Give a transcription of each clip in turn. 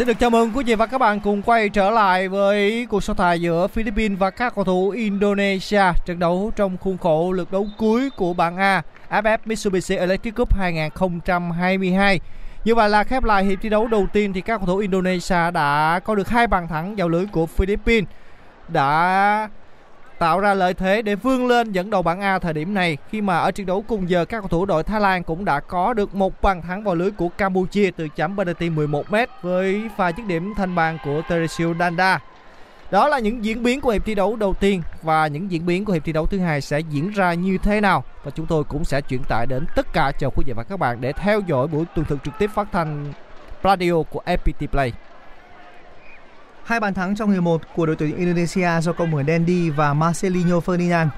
Xin được chào mừng quý vị và các bạn cùng quay trở lại với cuộc so tài giữa Philippines và các cầu thủ Indonesia trận đấu trong khuôn khổ lượt đấu cuối của bảng A AFF Mitsubishi Electric Cup 2022. Như vậy là khép lại hiệp thi đấu đầu tiên thì các cầu thủ Indonesia đã có được hai bàn thắng vào lưới của Philippines, đã tạo ra lợi thế để vươn lên dẫn đầu bảng A thời điểm này, khi mà ở trận đấu cùng giờ, các cầu thủ đội Thái Lan cũng đã có được một bàn thắng vào lưới của Campuchia từ chấm penalty 11m với pha dứt điểm thanh bàn của Teresio Danda. Đó là những diễn biến của hiệp thi đấu đầu tiên và những diễn biến của hiệp thi đấu thứ hai sẽ diễn ra như thế nào và chúng tôi cũng sẽ chuyển tải đến tất cả cho quý vị và các bạn để theo dõi buổi tường thuật trực tiếp phát thanh radio của FPT Play. Hai bàn thắng trong hiệp 1 của đội tuyển Indonesia do cầu thủ Dendi và Marcelinho Ferdinand.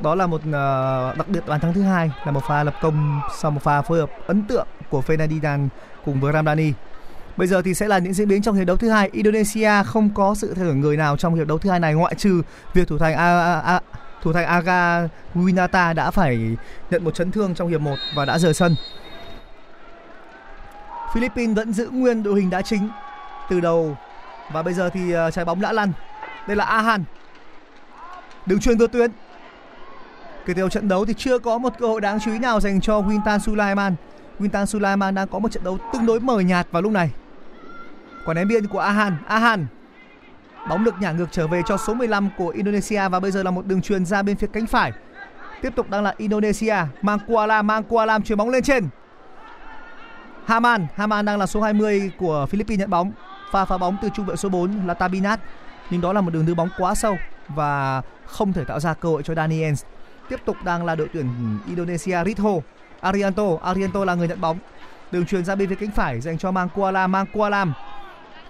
Đó là một uh, đặc biệt bàn thắng thứ hai là một pha lập công sau một pha phối hợp ấn tượng của Ferdinand cùng với Ramdani. Bây giờ thì sẽ là những diễn biến trong hiệp đấu thứ hai. Indonesia không có sự thay đổi người nào trong hiệp đấu thứ hai này ngoại trừ việc thủ thành A, A, A, thủ thành Aga Winata đã phải nhận một chấn thương trong hiệp 1 và đã rời sân. Philippines vẫn giữ nguyên đội hình đá chính từ đầu và bây giờ thì ờ, trái bóng đã lăn. Đây là Ahan. Đường truyền vượt tuyến. Kể từ đầu trận đấu thì chưa có một cơ hội đáng chú ý nào dành cho Wintan Sulaiman. Wintan Sulaiman đang có một trận đấu tương đối mờ nhạt vào lúc này. Quả ném biên của Ahan, Ahan. Bóng được nhả ngược trở về cho số 15 của Indonesia và bây giờ là một đường truyền ra bên phía cánh phải. Tiếp tục đang là Indonesia, mang Kuala, mang Kuala chuyền bóng lên trên. Haman, Haman đang là số 20 của Philippines nhận bóng. Pha phá bóng từ trung vệ số 4 là Tabinat. Nhưng đó là một đường đưa bóng quá sâu và không thể tạo ra cơ hội cho Daniels. Tiếp tục đang là đội tuyển Indonesia Ritho. Arianto, Arianto là người nhận bóng. Đường truyền ra bên phía cánh phải dành cho Mang Kuala, Mang Kuala.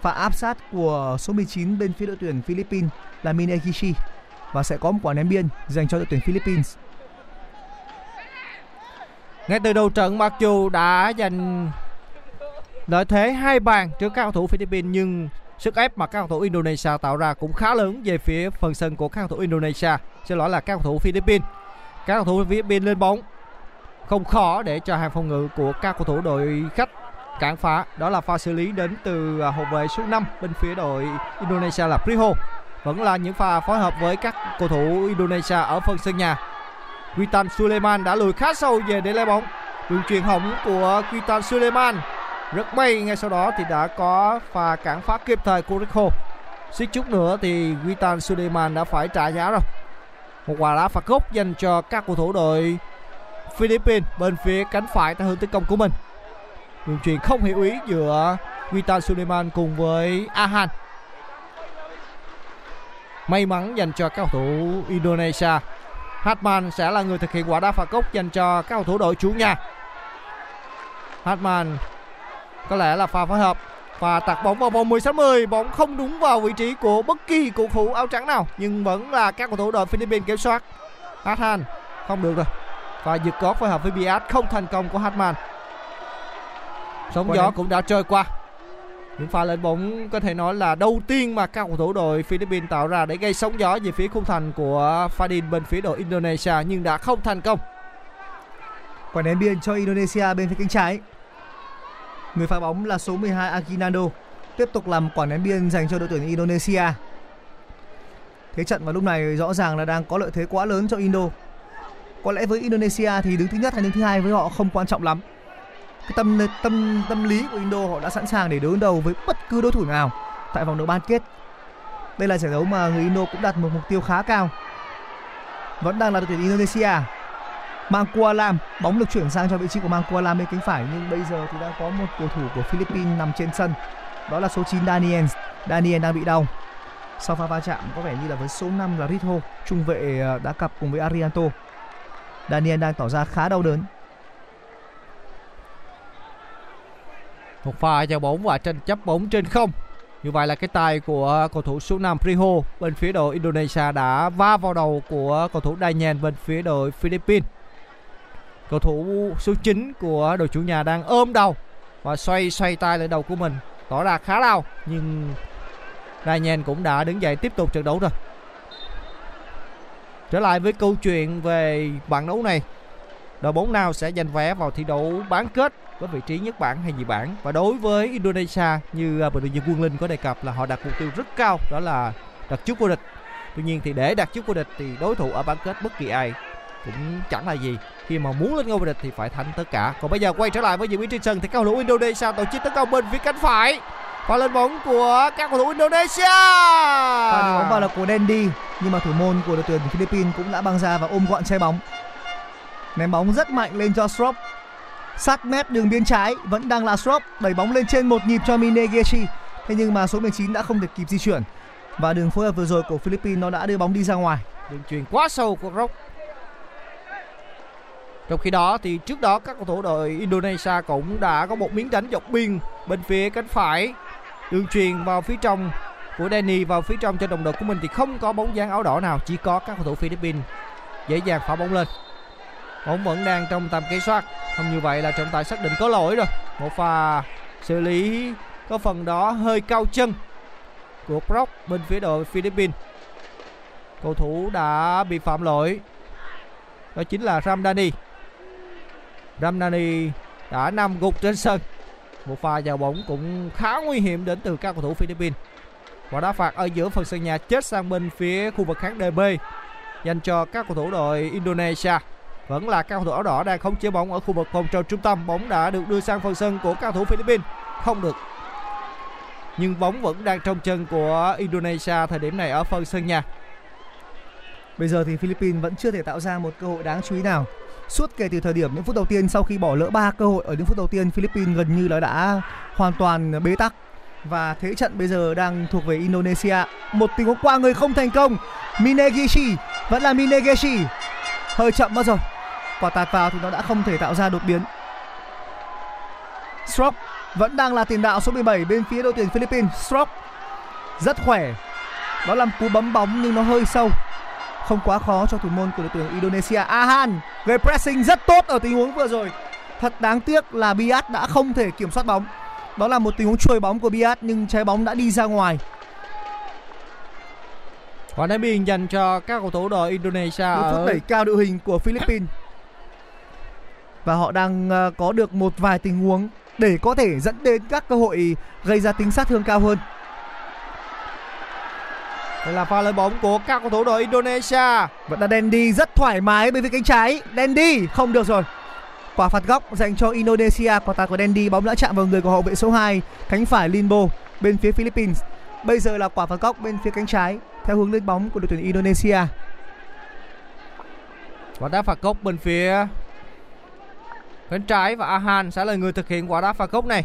Pha áp sát của số 19 bên phía đội tuyển Philippines là Minegishi và sẽ có một quả ném biên dành cho đội tuyển Philippines. Ngay từ đầu trận mặc dù đã giành lợi thế hai bàn trước các cầu thủ Philippines, nhưng sức ép mà các cầu thủ Indonesia tạo ra cũng khá lớn về phía phần sân của các cầu thủ Indonesia. Xin lỗi là các cầu thủ Philippines. Các cầu thủ Philippines lên bóng không khó để cho hàng phòng ngự của các cầu thủ đội khách cản phá. Đó là pha xử lý đến từ à, hậu vệ số 5 bên phía đội Indonesia là Priho. Vẫn là những pha phối hợp với các cầu thủ Indonesia ở phần sân nhà. Witan Suleiman đã lùi khá sâu về để lấy bóng. Đường truyền hỏng của Witan Suleiman rất may ngay sau đó thì đã có pha cản phá kịp thời của Rico. Suýt chút nữa thì Witan Suleiman đã phải trả giá rồi. Một quả đá phạt góc dành cho các cầu thủ đội Philippines bên phía cánh phải theo hướng tấn công của mình. Đường truyền không hiểu ý giữa Witan Suleiman cùng với Ahan. May mắn dành cho các cầu thủ Indonesia. Hartman sẽ là người thực hiện quả đá phạt góc dành cho các cầu thủ đội chủ nhà. Hartman có lẽ là pha phối hợp. Và tạt bóng vào vòng 16 10 bóng không đúng vào vị trí của bất kỳ cầu thủ áo trắng nào nhưng vẫn là các cầu thủ đội Philippines kiểm soát. Hathan không được rồi. Và giật gót phối hợp với Biat không thành công của Hatman sóng gió cũng đã trôi qua. Những pha lên bóng có thể nói là đầu tiên mà các cầu thủ đội Philippines tạo ra để gây sóng gió về phía khung thành của Fadin bên phía đội Indonesia nhưng đã không thành công. Quả ném biên cho Indonesia bên phía cánh trái. Người phá bóng là số 12 Aguinaldo, tiếp tục làm quả ném biên dành cho đội tuyển Indonesia. Thế trận vào lúc này rõ ràng là đang có lợi thế quá lớn cho Indo. Có lẽ với Indonesia thì đứng thứ nhất hay đứng thứ hai với họ không quan trọng lắm. Cái tâm tâm tâm lý của Indo họ đã sẵn sàng để đối đầu với bất cứ đối thủ nào tại vòng đấu bán kết. Đây là giải đấu mà người Indo cũng đặt một mục tiêu khá cao. Vẫn đang là đội tuyển Indonesia. Mang bóng được chuyển sang cho vị trí của Mang bên cánh phải nhưng bây giờ thì đang có một cầu thủ của Philippines nằm trên sân. Đó là số 9 Daniel. Daniel đang bị đau. Sau pha va chạm có vẻ như là với số 5 là Ritho, trung vệ à, đã cặp cùng với Arianto. Daniel đang tỏ ra khá đau đớn. Một pha giao bóng và tranh chấp bóng trên không. Như vậy là cái tay của cầu thủ số 5 Priho bên phía đội Indonesia đã va vào đầu của cầu thủ Daniel bên phía đội Philippines. Cầu thủ số 9 của đội chủ nhà đang ôm đầu và xoay xoay tay lên đầu của mình tỏ ra khá đau nhưng Daniel cũng đã đứng dậy tiếp tục trận đấu rồi. Trở lại với câu chuyện về bảng đấu này. Đội bóng nào sẽ giành vé vào thi đấu bán kết với vị trí nhất bảng hay nhì bảng và đối với Indonesia như à, vận động viên Quân Linh có đề cập là họ đặt mục tiêu rất cao đó là đặt trước vô địch. Tuy nhiên thì để đặt trước vô địch thì đối thủ ở bán kết bất kỳ ai cũng chẳng là gì khi mà muốn lên ngôi vô địch thì phải thắng tất cả còn bây giờ quay trở lại với diễn biến trên sân thì cầu thủ Indonesia tổ chức tấn công bên phía cánh phải và lên bóng của các cầu thủ Indonesia Và bóng vào là của Dendi nhưng mà thủ môn của đội tuyển Philippines cũng đã băng ra và ôm gọn trái bóng. Ném bóng rất mạnh lên cho Strop. Sát mép đường biên trái vẫn đang là Strop đẩy bóng lên trên một nhịp cho Minegishi. Thế nhưng mà số 19 đã không thể kịp di chuyển. Và đường phối hợp vừa rồi của Philippines nó đã đưa bóng đi ra ngoài. đường truyền quá sâu của Rock trong khi đó thì trước đó các cầu thủ đội Indonesia cũng đã có một miếng đánh dọc biên bên phía cánh phải. Đường truyền vào phía trong của Danny, vào phía trong cho đồng đội của mình thì không có bóng dáng áo đỏ nào, chỉ có các cầu thủ Philippines dễ dàng phá bóng lên. Bóng vẫn đang trong tầm kiểm soát. Không như vậy là trọng tài xác định có lỗi rồi. Một pha xử lý có phần đó hơi cao chân của Brock bên phía đội Philippines. Cầu thủ đã bị phạm lỗi. Đó chính là Ramdani. Ramnani đã nằm gục trên sân. Một pha vào bóng cũng khá nguy hiểm đến từ các cầu thủ Philippines. Quả đá phạt ở giữa phần sân nhà chết sang bên phía khu vực khán DB dành cho các cầu thủ đội Indonesia. Vẫn là các cầu thủ áo đỏ đang khống chế bóng ở khu vực vòng tròn trung tâm. Bóng đã được đưa sang phần sân của các cầu thủ Philippines. Không được. Nhưng bóng vẫn đang trong chân của Indonesia thời điểm này ở phần sân nhà. Bây giờ thì Philippines vẫn chưa thể tạo ra một cơ hội đáng chú ý nào. Suốt kể từ thời điểm những phút đầu tiên sau khi bỏ lỡ ba cơ hội ở những phút đầu tiên, Philippines gần như là đã hoàn toàn bế tắc và thế trận bây giờ đang thuộc về Indonesia. Một tình huống qua người không thành công. Minegishi vẫn là Minegishi. Hơi chậm mất rồi. Quả tạt vào thì nó đã không thể tạo ra đột biến. Strop vẫn đang là tiền đạo số 17 bên phía đội tuyển Philippines. Strop rất khỏe. Đó là một cú bấm bóng nhưng nó hơi sâu không quá khó cho thủ môn của đội tuyển Indonesia. Ahan gây pressing rất tốt ở tình huống vừa rồi. Thật đáng tiếc là Biat đã không thể kiểm soát bóng. Đó là một tình huống chuôi bóng của Biat nhưng trái bóng đã đi ra ngoài. Quả đá biên dành cho các cầu thủ đội Indonesia Một phút ở đẩy cao đội hình của Philippines. Và họ đang ờ, có được một vài tình huống để có thể dẫn đến các cơ hội gây ra tính sát thương cao hơn. Đây là pha lên bóng của các cầu thủ đội Indonesia Vẫn là Dendi rất thoải mái bên phía cánh trái. Dendi không được rồi. Quả phạt góc dành cho Indonesia. Quả tạt của Dendi bóng đã chạm vào người của hậu vệ số 2 cánh phải Linbo bên phía Philippines. Bây giờ là quả phạt góc bên phía cánh trái theo hướng lên bóng của đội tuyển Indonesia. quả đá phạt góc bên phía cánh trái và Ahan sẽ là người thực hiện quả đá phạt góc này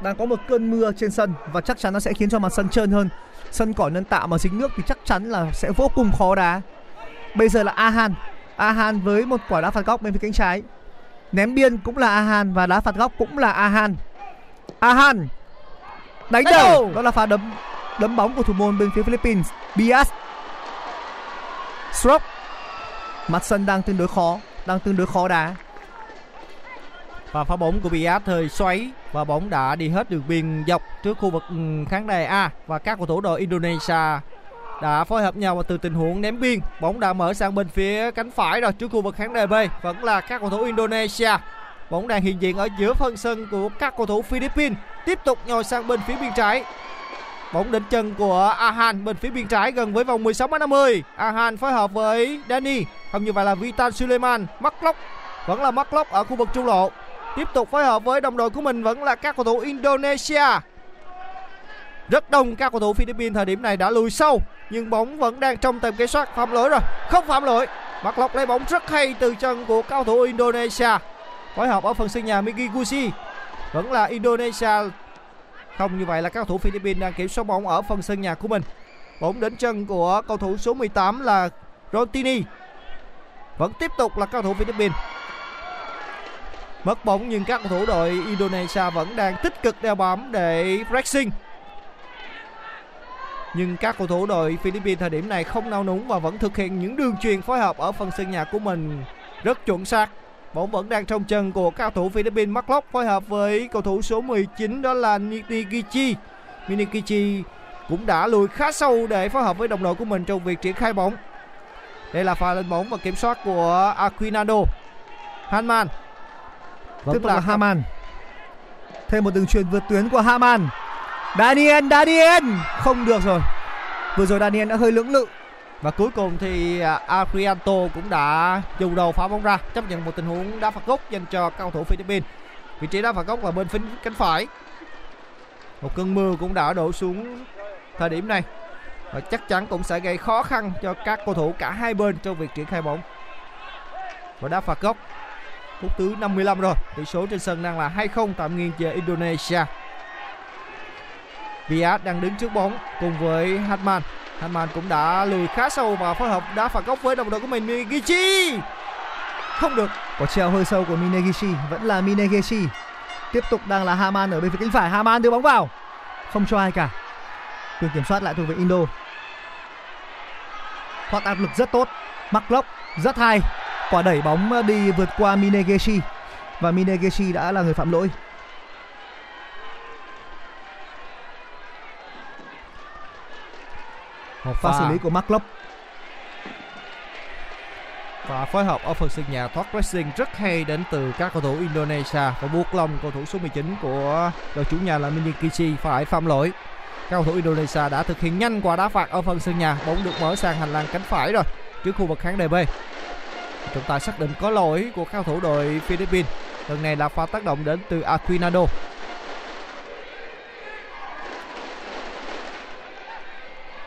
Đang có một cơn mưa trên sân và chắc chắn nó sẽ khiến cho mặt sân trơn hơn. Sân cỏ nhân tạo mà dính nước thì chắc chắn là sẽ vô cùng khó đá. Bây giờ là Ahan. Ahan với một quả đá phạt góc bên phía cánh trái. Ném biên cũng là Ahan và đá phạt góc cũng là Ahan. Ahan đánh đầu. Đó là pha đấm đấm bóng của thủ môn bên phía Philippines. Bias. Strop. Mặt sân đang tương đối khó, đang tương đối khó đá và pha bóng của Bias hơi xoáy và bóng đã đi hết đường biên dọc trước khu vực ừ, khán đài A. Và các cầu thủ đội Indonesia đã phối hợp nhau từ tình huống ném biên. Bóng đã mở sang bên phía cánh phải rồi, trước khu vực khán đài B. Vẫn là các cầu thủ Indonesia. Bóng đang hiện diện ở giữa phân sân của các cầu thủ Philippines. Tiếp tục nhồi sang bên phía biên trái. Bóng đến chân của Ahan bên phía biên trái gần với vòng 16 50 Ahan phối hợp với Danny không như vậy là Vitan Suleiman mắc lóc. Vẫn là mắc lóc ở khu vực trung lộ tiếp tục phối hợp với đồng đội của mình vẫn là các cầu thủ Indonesia. Rất đông các cầu thủ Philippines thời điểm này đã lùi sâu, nhưng bóng vẫn đang trong tầm kiểm soát. Phạm lỗi rồi. Không phạm lỗi. Mặt lọc lấy bóng rất hay từ chân của cao thủ Indonesia. Phối hợp ở phần sân nhà Migiguchi vẫn là Indonesia. Không như vậy là các cầu thủ Philippines đang kiểm soát bóng ở phần sân nhà của mình. Bóng đến chân của cầu thủ số 18 là Rontini vẫn tiếp tục là cao thủ Philippines mất bóng nhưng các cầu thủ đội Indonesia vẫn đang tích cực đeo bám để pressing nhưng các cầu thủ đội Philippines thời điểm này không nao núng và vẫn thực hiện những đường truyền phối hợp ở phần sân nhà của mình rất chuẩn xác. Bóng vẫn đang trong chân của cao thủ Philippines Mark phối hợp với cầu thủ số 19 đó là Nikichi Minikichi cũng đã lùi khá sâu để phối hợp với đồng đội của mình trong việc triển khai bóng. Đây là pha lên bóng và kiểm soát của Aquinado. Hanman vẫn tiếp tục là, là Haman. Thêm một đường truyền vượt tuyến của Haman. Daniel Daniel! Không được rồi. Vừa rồi Daniel đã hơi lưỡng lự. Và cuối cùng thì à, Adrianto cũng đã dùng đầu phá bóng ra chấp nhận một tình huống đá phạt góc dành cho cao thủ Philippines. Vị trí đá phạt góc là bên phía cánh phải. Một cơn mưa cũng đã đổ xuống thời điểm này. Và chắc chắn cũng sẽ gây khó khăn cho các cầu thủ cả hai bên trong việc triển khai bóng. Và đá phạt góc phút thứ 55 rồi. Tỷ số trên sân đang là 2-0 tạm nghiêng về Indonesia. Vias đang đứng trước bóng cùng với Hatman. Hatman cũng đã lùi khá sâu và phối hợp đá phạt góc với đồng đội của mình Minegishi. không được. Quả treo hơi sâu của Minegishi. vẫn là Minegishi tiếp tục đang là Haman ở bên phía cánh phải. Haman đưa bóng vào. Không cho ai cả. Quyền kiểm soát lại thuộc về Indo. Thoát áp lực rất tốt. Mắc lốc rất hay quả đẩy bóng đi vượt qua Minegichi và Minegichi đã là người phạm lỗi. Một pha, xử lý của Mark Lốc và phối hợp ở phần sân nhà thoát pressing rất hay đến từ các cầu thủ Indonesia. Và buộc lòng cầu thủ số 19 của đội chủ nhà là Minikichi phải phạm lỗi. Các cầu thủ Indonesia đã thực hiện nhanh quả đá phạt ở phần sân nhà. Bóng được mở sang hành lang cánh phải rồi trước khu vực khán đài B chúng ta xác định có lỗi của các cầu thủ đội Philippines lần này là pha tác động đến từ Aquinado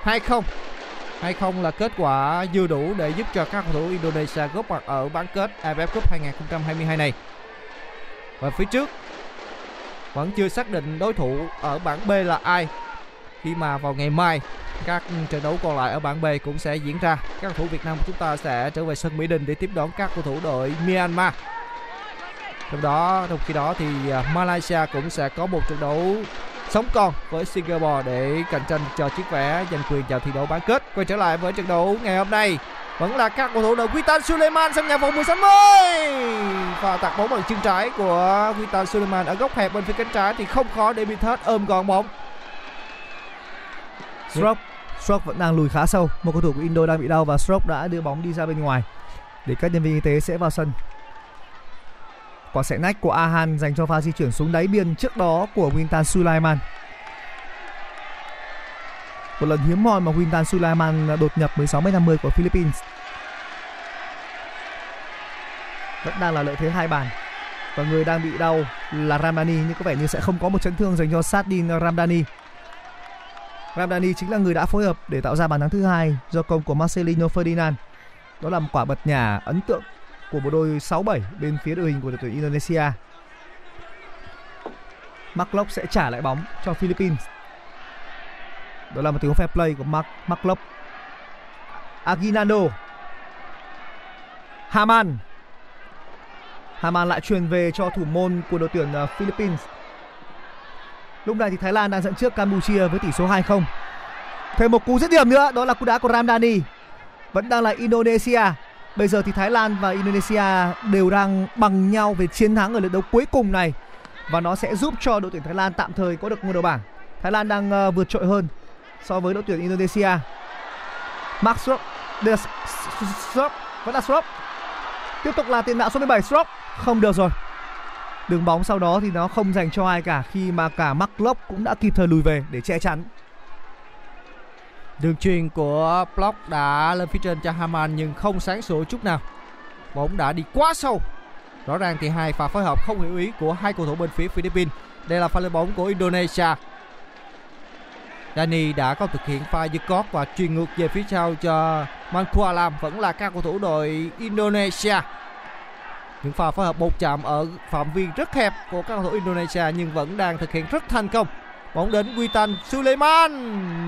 hai không hay không là kết quả dư đủ để giúp cho các cầu thủ Indonesia góp mặt ở bán kết AFF Cup 2022 này. Và phía trước, vẫn chưa xác định đối thủ ở bảng B là ai. Khi mà vào ngày mai các trận đấu còn lại ở bảng B cũng sẽ diễn ra. Các cầu thủ Việt Nam của chúng ta sẽ trở về sân Mỹ Đình để tiếp đón các cầu thủ đội Myanmar. Trong đó, trong khi đó thì à, Malaysia cũng sẽ có một trận đấu sống còn với Singapore để cạnh tranh cho chiếc vé giành quyền vào thi đấu bán kết. Quay trở lại với trận đấu ngày hôm nay vẫn là các cầu thủ đội Witan Suleiman xâm nhà vòng 16 mới và tạt bóng bằng chân trái của Witan Suleiman ở góc hẹp bên phía cánh trái thì không khó để Binthus ôm gọn bóng. Stroke Stroke vẫn đang lùi khá sâu. Một cầu thủ của Indo đang bị đau và Stroke đã đưa bóng đi ra bên ngoài để các nhân viên y tế sẽ vào sân Quả xẻ nách của Ahan dành cho pha di chuyển xuống đáy biên trước đó của Wintan Sulaiman. Một lần hiếm hoi mà Wintan Sulaiman đột nhập 16m50 của Philippines. Vẫn đang là lợi thế hai bàn. Và người đang bị đau là Ramdani, nhưng có vẻ như sẽ không có một chấn thương dành cho Sadin Ramdani. Ramdani chính là người đã phối hợp để tạo ra bàn thắng thứ hai do công của Marcelino Ferdinand. Đó là một quả bật nhả ấn tượng của bộ đôi 6-7 bên phía đội hình của đội tuyển Indonesia. Marklock sẽ trả lại bóng cho Philippines. Đó là một tình huống fair play của Mark Marklock, Aguinaldo. Haman. Haman lại truyền về cho thủ môn của đội tuyển à, Philippines. Lúc này thì Thái Lan đang dẫn trước Campuchia với tỷ số 2-0. Thêm một cú dứt điểm nữa đó là cú đá của Ramdani. Vẫn đang là Indonesia Bây giờ thì Thái Lan và Indonesia đều đang bằng nhau về chiến thắng ở lượt đấu cuối cùng này và nó sẽ giúp cho đội tuyển Thái Lan tạm thời có được ngôi đầu bảng. Thái Lan đang uh, vượt trội hơn so với đội tuyển Indonesia. Mark Stroke đây là vẫn là Stroke tiếp tục là tiền đạo số 17 Strop không được rồi đường bóng sau đó thì nó không dành cho ai cả, khi mà cả Mark Locke cũng đã kịp thời lùi về để che chắn Đường truyền của Block đã lên phía trên cho Haman nhưng không sáng sủa chút nào. Bóng đã đi quá sâu. Rõ ràng thì hai pha phối hợp không hiểu ý của hai cầu thủ bên phía Philippines. Đây là pha lên bóng của Indonesia. Dani đã có thực hiện pha dứt cót và truyền ngược về phía sau cho Mankualam vẫn là các cầu thủ đội Indonesia. Những pha phối hợp một chạm ở phạm vi rất hẹp của các cầu thủ Indonesia nhưng vẫn đang thực hiện rất thành công. Bóng đến Witan Suleiman,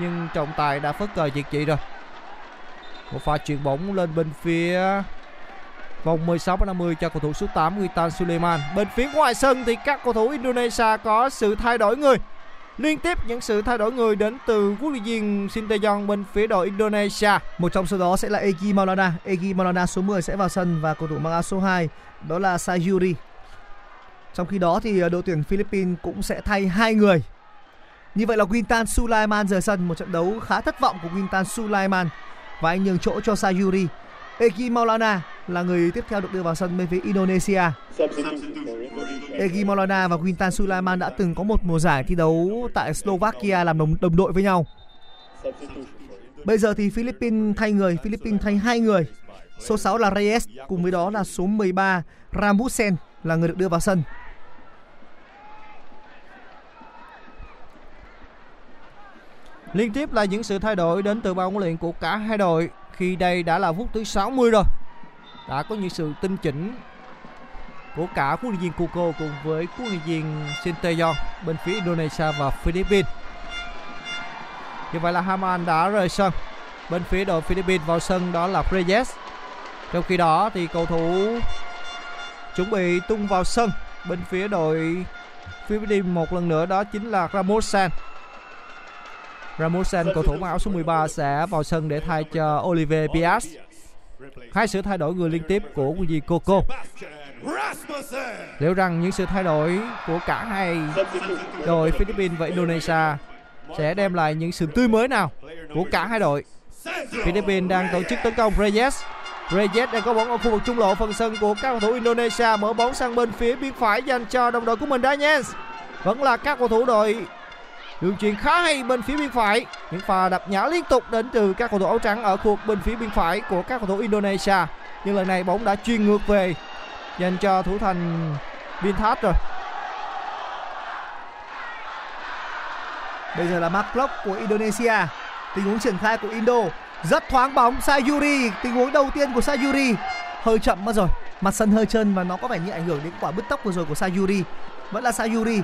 nhưng trọng tài đã phớt cờ diệt trị rồi. Một pha chuyền bóng lên bên phía vòng 16 50 cho cầu thủ số 8 Witan Suleiman. Bên phía ngoài sân thì các cầu thủ Indonesia có sự thay đổi người. Liên tiếp những sự thay đổi người đến từ huấn luyện viên Sinteyong bên phía đội Indonesia. Một trong số đó sẽ là Egi Maulana. Egi Maulana số 10 sẽ vào sân và cầu thủ mang áo số 2 đó là Sayuri trong khi đó thì ờ, đội tuyển Philippines cũng sẽ thay hai người như vậy là Quintan Sulaiman rời sân một trận đấu khá thất vọng của Quintan Sulaiman và anh nhường chỗ cho Sayuri. Egi Maulana là người tiếp theo được đưa vào sân bên phía Indonesia. Egi Maulana và Quintan Sulaiman đã từng có một mùa giải thi đấu tại Slovakia làm đồng đồng đội với nhau. Bây giờ thì Philippines thay người, Philippines thay hai người. Số 6 là Reyes, cùng với đó là số 13 Ramusen là người được đưa vào sân. Liên tiếp là những sự thay đổi đến từ ban huấn luyện của cả hai đội khi đây đã là phút thứ 60 rồi. Đã có những sự tinh chỉnh của cả huấn luyện viên Kuko cùng với huấn luyện viên Sinteyo bên phía Indonesia và Philippines. Như vậy là Haman đã rời sân. Bên phía đội Philippines vào sân đó là Reyes. Trong khi đó thì cầu thủ chuẩn bị tung vào sân bên phía đội Philippines một lần nữa, đó chính là Ramosan. Ramosan cầu thủ mặc áo số 13 sẽ vào sân để thay cho Olivier Pias. Hai sự thay đổi người liên tiếp của Quân Coco. Liệu rằng những sự thay đổi của cả hai đội Philippines và Indonesia sẽ đem lại những sự tươi mới nào của cả hai đội. Philippines đang tổ chức tấn công Reyes. Reyes đang có bóng ở khu vực trung lộ phần sân của các cầu thủ Indonesia, mở bóng sang bên phía biên phải dành cho đồng đội của mình Daniels. Vẫn là các cầu thủ đội đường chuyền khá hay bên phía biên phải. Những pha đập nhã liên tục đến từ các cầu thủ áo trắng ở khu bên phía biên phải của các cầu thủ Indonesia. Nhưng lần này bóng đã chuyên ngược về, dành cho thủ thành biên rồi. Bây giờ là mark block của Indonesia. Tình huống triển khai của Indo rất thoáng bóng Sayuri. Tình huống đầu tiên của Sayuri hơi chậm mất rồi. Mặt sân hơi chân và nó có vẻ như ảnh hưởng đến quả bứt tốc vừa rồi của Sayuri. Vẫn là Sayuri.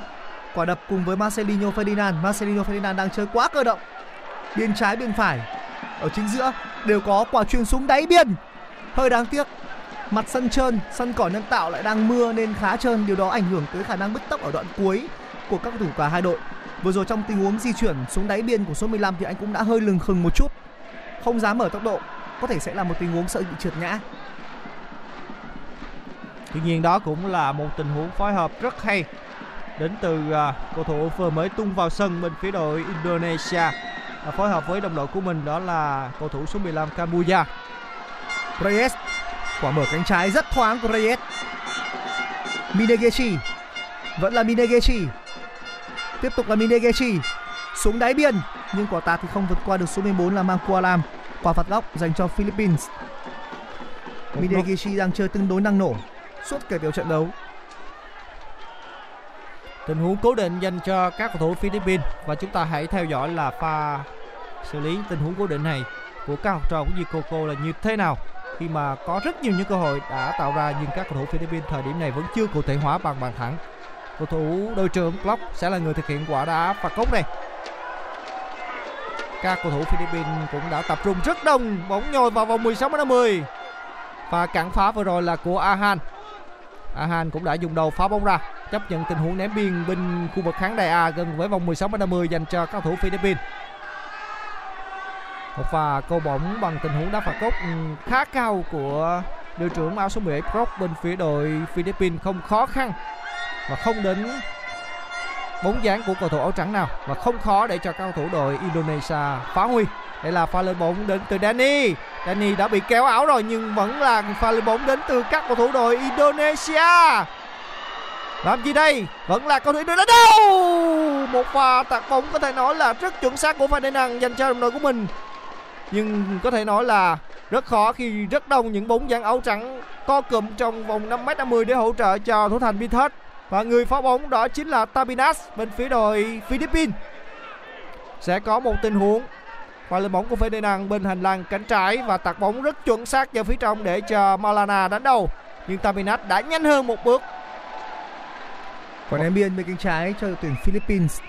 Quả đập cùng với Marcelinho Ferdinand. Marcelinho Ferdinand đang chơi quá cơ động. Biên trái biên phải. Ở chính giữa đều có quả chuyền súng đáy biên. Hơi đáng tiếc. Mặt sân trơn, sân cỏ nhân tạo lại đang mưa nên khá trơn. Điều đó ảnh hưởng tới khả năng bứt tốc ở đoạn cuối của các thủ cả hai đội. Vừa rồi trong tình huống di chuyển xuống đáy biên của số 15 thì anh cũng đã hơi lừng khừng một chút không dám mở tốc độ có thể sẽ là một tình huống sợ bị trượt ngã tuy nhiên đó cũng là một tình huống phối hợp rất hay đến từ uh, cầu thủ vừa mới tung vào sân bên phía đội Indonesia uh, phối hợp với đồng đội của mình đó là cầu thủ số 15 Kambuya. Reyes quả mở cánh trái rất thoáng của Reyes. Minegechi vẫn là Minegechi tiếp tục là Minegechi xuống đáy biên nhưng quả tạt thì không vượt qua được số 14 là Mangkualam quả phạt góc dành cho Philippines. Minegechi đang chơi tương đối năng nổ suốt cả tiểu trận đấu. Tình huống cố định dành cho các cầu thủ Philippines. Và chúng ta hãy theo dõi là pha xử lý tình huống cố định này của các học trò của Coco là như thế nào. Khi mà có rất nhiều những cơ hội đã tạo ra nhưng các cầu thủ Philippines thời điểm này vẫn chưa cụ thể hóa bằng bàn thắng. Cầu thủ đội trưởng Block sẽ là người thực hiện quả đá phạt góc này các cầu thủ Philippines cũng đã tập trung rất đông, bóng nhồi vào vòng 16/10 và cản phá vừa rồi là của Ahan Ahan cũng đã dùng đầu phá bóng ra, chấp nhận tình huống ném biên bên khu vực khán đài A gần với vòng 16/10 dành cho các cầu thủ Philippines. Một pha câu bóng bằng tình huống đá phạt góc khá cao của đội trưởng áo số 17 Brock bên phía đội Philippines không khó khăn và không đến bóng dáng của cầu thủ áo trắng nào và không khó để cho cầu thủ đội Indonesia phá huy. Đây là pha lên bóng đến từ Danny. Danny đã bị kéo áo rồi nhưng vẫn là pha lên bóng đến từ các cầu thủ đội Indonesia. Làm gì đây? Vẫn là cầu thủ Indonesia đâu? Một pha tạt bóng có thể nói là rất chuẩn xác của Ferdinand dành cho đồng đội của mình. Nhưng có thể nói là rất khó khi rất đông những bóng dáng áo trắng co cụm trong vòng 5m50 để hỗ trợ cho thủ thành Bithurst và người phá bóng đó chính là Tabinas bên phía đội Philippines. Sẽ có một tình huống và lên bóng của Ferdinand bên hành lang cánh trái và tạt bóng rất chuẩn xác vào phía trong để cho Malana đánh đầu. Nhưng Tabinas đã nhanh hơn một bước. Còn em biên bên cánh trái cho đội tuyển Philippines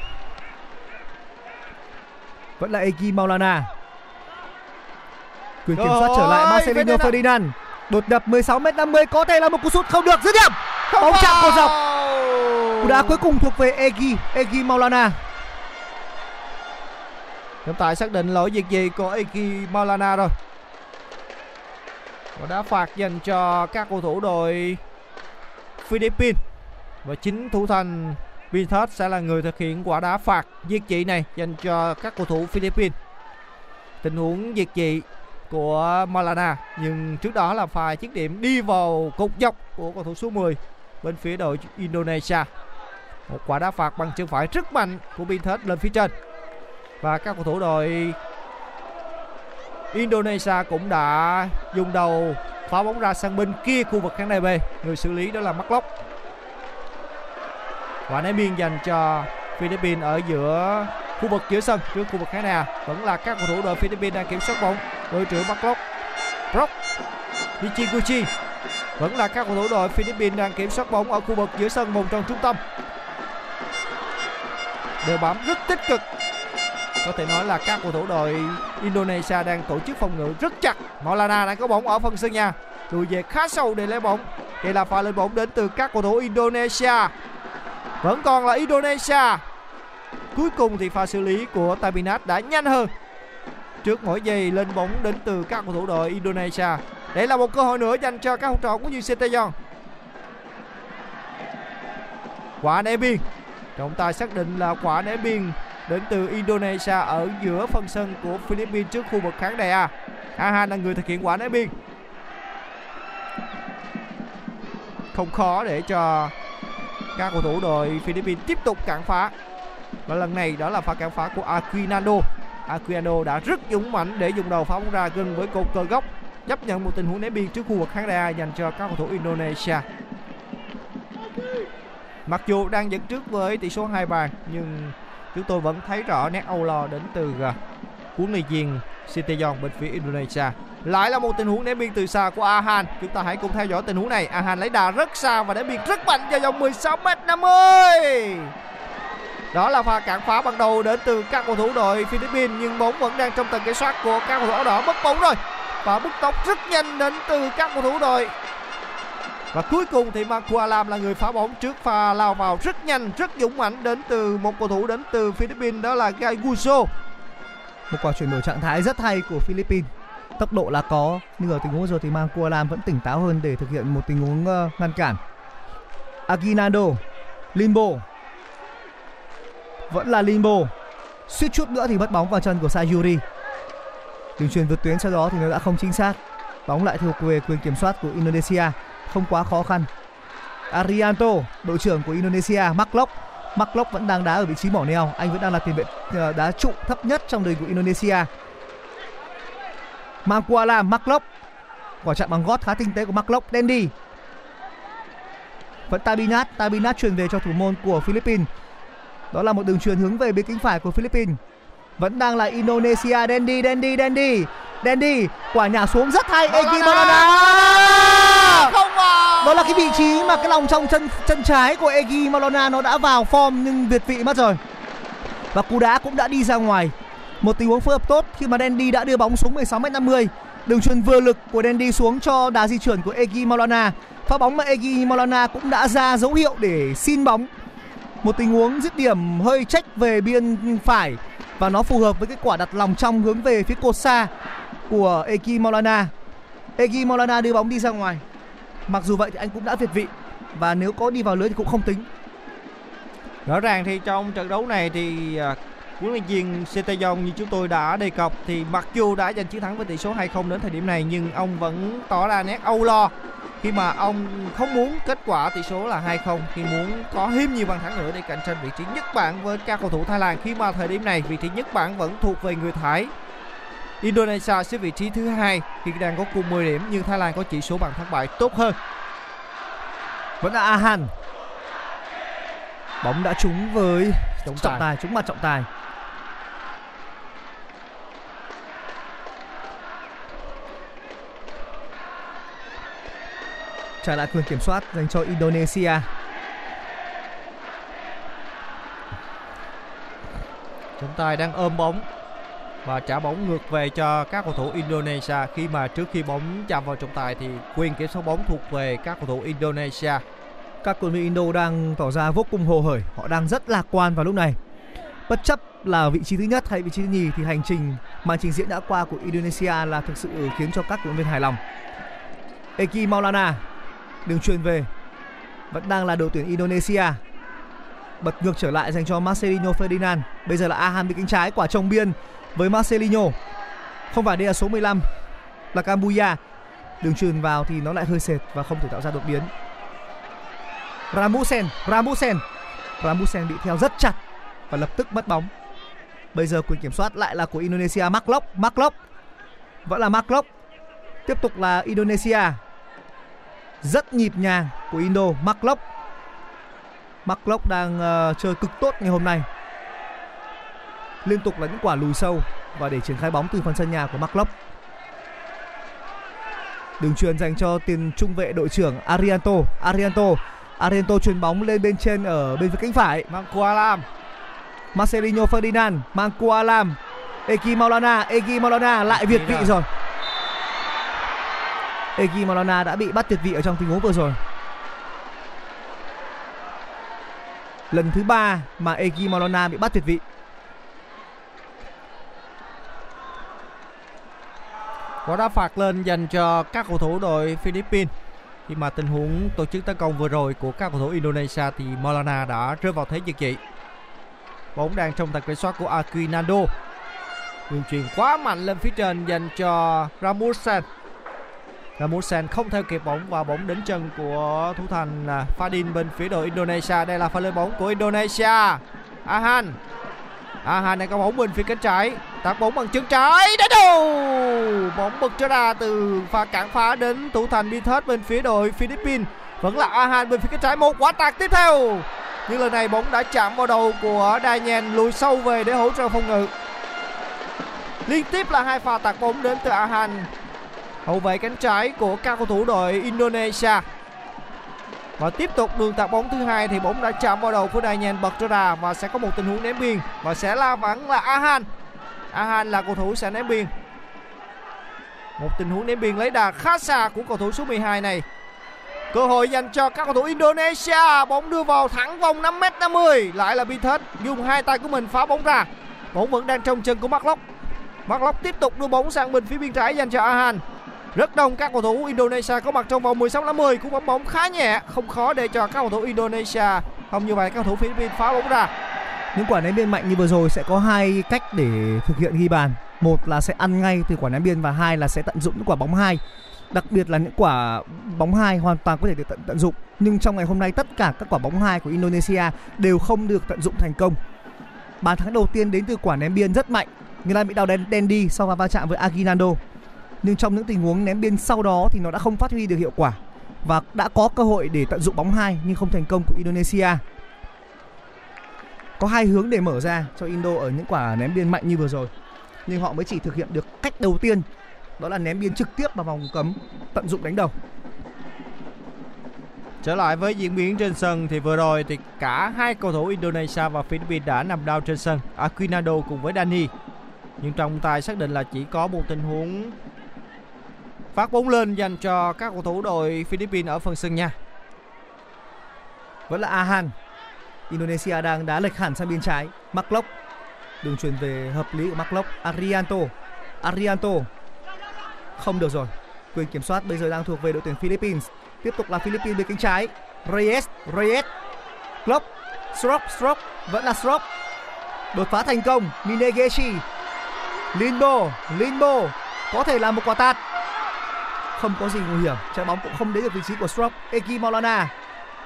vẫn là Egi Maulana. Quyền kiểm soát trở lại Marcelino Ferdinand. Ferdinand. Đột đập 16m50 có thể là một cú sút không được dứt điểm. Bóng chạm cột dọc. Cú đá cuối cùng thuộc về Egi, Egi Maulana. Trọng tài xác định lỗi việc gì của Eki Maulana rồi. Và đá phạt dành cho các cầu thủ đội Philippines. Và chính thủ thành Vinthos sẽ là người thực hiện quả đá phạt diệt trị này dành cho các cầu thủ Philippines. Tình huống diệt trị của Malana. Nhưng trước đó là pha chiếc điểm đi vào cột dọc của cầu thủ số 10 bên phía đội Indonesia. Một quả đá phạt bằng chân phải rất mạnh của Binthet lên phía trên. Và các cầu thủ đội Indonesia cũng đã dùng đầu phá bóng ra sang bên kia khu vực khán đài B. Người xử lý đó là Maclock quả ném biên dành cho Philippines ở giữa khu vực giữa sân, trước khu vực khán đài, vẫn là các cầu thủ đội Philippines đang kiểm soát bóng. Đội trưởng Mark Brock Michiguchi vẫn là các cầu thủ đội Philippines đang kiểm soát bóng ở khu vực giữa sân vòng tròn trung tâm. Đều bám rất tích cực. Có thể nói là các cầu thủ đội Indonesia đang tổ chức phòng ngự rất chặt. Maulana đang có bóng ở phần sân nhà. Lùi về khá sâu để lấy bóng. Đây là pha lên bóng đến từ các cầu thủ Indonesia. Vẫn còn là Indonesia cuối cùng thì pha xử lý của Tabinat đã nhanh hơn trước mỗi giây lên bóng đến từ các cầu thủ đội Indonesia đây là một cơ hội nữa dành cho các học trò của như Sinteyong quả ném biên trọng tài xác định là quả ném biên đến từ Indonesia ở giữa phần sân của Philippines trước khu vực khán đài A. Aha là người thực hiện quả ném biên. Không khó để cho các cầu thủ đội Philippines tiếp tục cản phá. Và lần này đó là pha cản phá của Aquinano. Aquino đã rất dũng mãnh để dùng đầu phá bóng ra gần với cột cờ góc, chấp nhận một tình huống ném biên trước khu vực khán đài dành cho các cầu thủ Indonesia. Mặc dù đang dẫn trước với tỷ số hai bàn nhưng chúng tôi vẫn thấy rõ nét âu lo đến từ à, huấn luyện viên Sinteyong bên phía Indonesia. Lại là một tình huống ném biên từ xa của Ahan. Chúng ta hãy cùng theo dõi tình huống này. Ahan lấy đà rất xa và ném biên rất mạnh vào vòng 16m50. Đó là pha cản phá ban đầu đến từ các cầu thủ đội Philippines nhưng bóng vẫn đang trong tầm kiểm soát của các cầu thủ áo đỏ mất bóng rồi. Và bứt tốc rất nhanh đến từ các cầu thủ đội và cuối cùng thì Makualam là người phá bóng trước pha lao vào rất nhanh, rất dũng mãnh đến từ một cầu thủ đến từ Philippines đó là Gai Guso. Một quả chuyển đổi trạng thái rất hay của Philippines. Tốc độ là có nhưng ở tình huống rồi thì Mang Kualam vẫn tỉnh táo hơn để thực hiện một tình huống ờ, ngăn cản. Aguinaldo, Limbo. Vẫn là Limbo. Suýt chút nữa thì mất bóng vào chân của Sayuri. Đường truyền vượt tuyến sau đó thì nó đã không chính xác. Bóng lại thuộc về quyền kiểm soát của Indonesia, không quá khó khăn. Arianto, đội trưởng của Indonesia, Mark Locke vẫn đang đá ở vị trí mỏ neo, anh vẫn đang là tiền vệ ờ, đá trụ thấp nhất trong đời của Indonesia. Mangkualam, Mark Locke quả chạm bằng gót khá tinh tế của Mark đen đi vẫn Tabinat, Tabinat truyền về cho thủ môn của Philippines. Đó là một đường truyền hướng về bên cánh phải của Philippines. Vẫn đang là Indonesia, Dandy, Dandy, Dandy, Dandy, quả nhả xuống rất hay, Eki Malona. Không vào. Đó là cái vị trí mà cái lòng trong chân chân trái của Egi Malona nó đã vào form nhưng việt vị mất rồi. Và cú đá cũng đã đi ra ngoài. Một tình huống phối hợp tốt khi mà Dandy đã đưa bóng xuống 16m50. Đường truyền vừa lực của Dandy xuống cho đá di chuyển của Egi Malona. Pha bóng mà Egi Malona cũng đã ra dấu hiệu để xin bóng. Một tình huống dứt điểm, hơi trách về biên phải và nó phù hợp với cái quả đặt lòng trong hướng về phía cột xa của Eki Molana. Eki Molana đưa bóng đi ra ngoài. Mặc dù vậy thì anh cũng đã việt vị và nếu có đi vào lưới thì cũng không tính. Rõ ràng thì trong trận đấu này thì à, huấn luyện viên Setayon như chúng tôi đã đề cập thì mặc dù đã giành chiến thắng với tỷ số 2-0 đến thời điểm này, nhưng ông vẫn tỏ ra nét âu lo khi mà ông không muốn kết quả tỷ số là 2-0 khi muốn có thêm nhiều bàn thắng nữa để cạnh tranh vị trí nhất bảng với các cầu thủ Thái Lan khi mà thời điểm này vị trí nhất bảng vẫn thuộc về người Thái. Indonesia xếp vị trí thứ hai khi đang có cùng 10 điểm nhưng Thái Lan có chỉ số bàn thắng bại tốt hơn. Vẫn là Ahan. Bóng đã trúng với Trọng trọng tài. tài, trúng mặt trọng tài. Trả lại quyền kiểm soát dành cho Indonesia. Trọng tài đang ôm bóng và trả bóng ngược về cho các cầu thủ Indonesia khi mà trước khi bóng chạm vào trọng tài thì quyền kiểm soát bóng thuộc về các cầu thủ Indonesia. Các cầu thủ Indo đang tỏ ra vô cùng hồ hởi, họ đang rất lạc quan vào lúc này. Bất chấp là vị trí thứ nhất hay vị trí thứ nhì thì hành trình màn trình diễn đã qua của Indonesia là thực sự khiến cho các cổ động viên hài lòng. Eki Maulana đường truyền về. Vẫn đang là đội tuyển Indonesia. Bật ngược trở lại dành cho Marcelino Ferdinand. Bây giờ là Aham bên cánh trái, quả trồng biên với Marcelino. Không phải đây là số 15 là Cambuya. Đường truyền vào thì nó lại hơi sệt và không thể tạo ra đột biến. Ramusen Ramusen Ramusen bị theo rất chặt và lập tức mất bóng. Bây giờ quyền kiểm soát lại là của Indonesia Marklock Marklock vẫn là Marklock tiếp tục là Indonesia rất nhịp nhàng của Indo Marklock Marklock đang ờ, chơi cực tốt ngày hôm nay. Liên tục là những quả lùi sâu và để triển khai bóng từ phần sân nhà của Marklock đường truyền dành cho tiền trung vệ đội trưởng Arianto. Arianto Arianto truyền bóng lên bên trên ở bên phía cánh phải. Mangkualam Marcelino Ferdinand mang qua Lam Eki Maulana Eki Maulana lại việt vị rồi Egi Malona đã bị bắt tuyệt vị ở trong tình huống vừa rồi. Lần thứ ba mà Egi Malona bị bắt tuyệt vị. Quả đá phạt lên dành cho các cầu thủ đội Philippines. Khi mà tình huống tổ chức tấn công vừa rồi của các cầu thủ Indonesia thì Maulana đã rơi vào thế giật dị bóng đang trong tầm kiểm soát của Aquinando đường truyền quá mạnh lên phía trên dành cho Ramusen Musen không theo kịp bóng và bóng đến chân của thủ thành Fadin bên phía đội Indonesia. Đây là pha lên bóng của Indonesia. Ahan. Ahan này có bóng bên phía cánh trái. Tạt bóng bằng chân trái. Đá đầu bóng bật trở ra từ pha cản phá đến thủ thành Binthết bên phía đội Philippines. Vẫn là Ahan bên phía cánh trái. Một quả tạt tiếp theo. Nhưng lần này bóng đã chạm vào đầu của Daniel lùi sâu về để hỗ trợ phòng ngự. Liên tiếp là hai pha tạt bóng đến từ Ahan hậu vệ cánh trái của các cầu thủ đội Indonesia. Và tiếp tục đường tạt bóng thứ hai thì bóng đã chạm vào đầu của Daniel bật ra và sẽ có một tình huống ném biên và sẽ la vẫn là Ahan. Ahan là cầu thủ sẽ ném biên. Một tình huống ném biên lấy đà khá xa của cầu thủ số 12 này. Cơ hội dành cho các cầu thủ Indonesia, bóng đưa vào thẳng vòng 5m50 lại là Binthết dùng hai tay của mình phá bóng ra. Bóng vẫn đang trong chân của Marklock Marklock tiếp tục đưa bóng sang bên phía biên trái dành cho Ahan rất đông các cầu thủ Indonesia có mặt trong vòng 16 50 cú bóng bóng khá nhẹ. Không khó để cho các cầu thủ Indonesia không như vậy các cầu thủ Philippines phá bóng ra. Những quả ném biên mạnh như vừa rồi sẽ có hai cách để thực hiện ghi bàn. Một là sẽ ăn ngay từ quả ném biên và hai là sẽ tận dụng những quả bóng hai. Đặc biệt là những quả bóng hai hoàn toàn có thể được tận, tận dụng. Nhưng trong ngày hôm nay tất cả các quả bóng hai của Indonesia đều không được tận dụng thành công. Bàn thắng đầu tiên đến từ quả ném biên rất mạnh. Người ta bị đau đen, đen đi sau và va chạm với Aguinaldo nhưng trong những tình huống ném biên sau đó thì nó đã không phát huy được hiệu quả và đã có cơ hội để tận dụng bóng hai, nhưng không thành công của Indonesia có hai hướng để mở ra cho Indo ở những quả ném biên mạnh như vừa rồi, nhưng họ mới chỉ thực hiện được cách đầu tiên, đó là ném biên trực tiếp vào vòng cấm, tận dụng đánh đầu Trở lại với diễn biến trên sân thì vừa rồi thì cả hai cầu thủ Indonesia và Philippines đã nằm đau trên sân. Aquinado cùng với Dani. Nhưng trọng tài xác định là chỉ có một tình huống phát bóng lên dành cho các cầu thủ đội Philippines ở phần sân nhà. vẫn là Ahan Indonesia đang đá lệch hẳn sang bên trái Marklock đường truyền về hợp lý của Marklock Arianto Arianto không được rồi quyền kiểm soát bây giờ đang thuộc về đội tuyển Philippines tiếp tục là Philippines bên cánh trái Reyes Reyes Klopp Strop. Strop. vẫn là Strop. Đột phá thành công, Minegeshi. Linbo, Linbo có thể là một quả tạt. Không có gì nguy hiểm, trái bóng cũng không đến được vị trí của Strop Eki Maulana.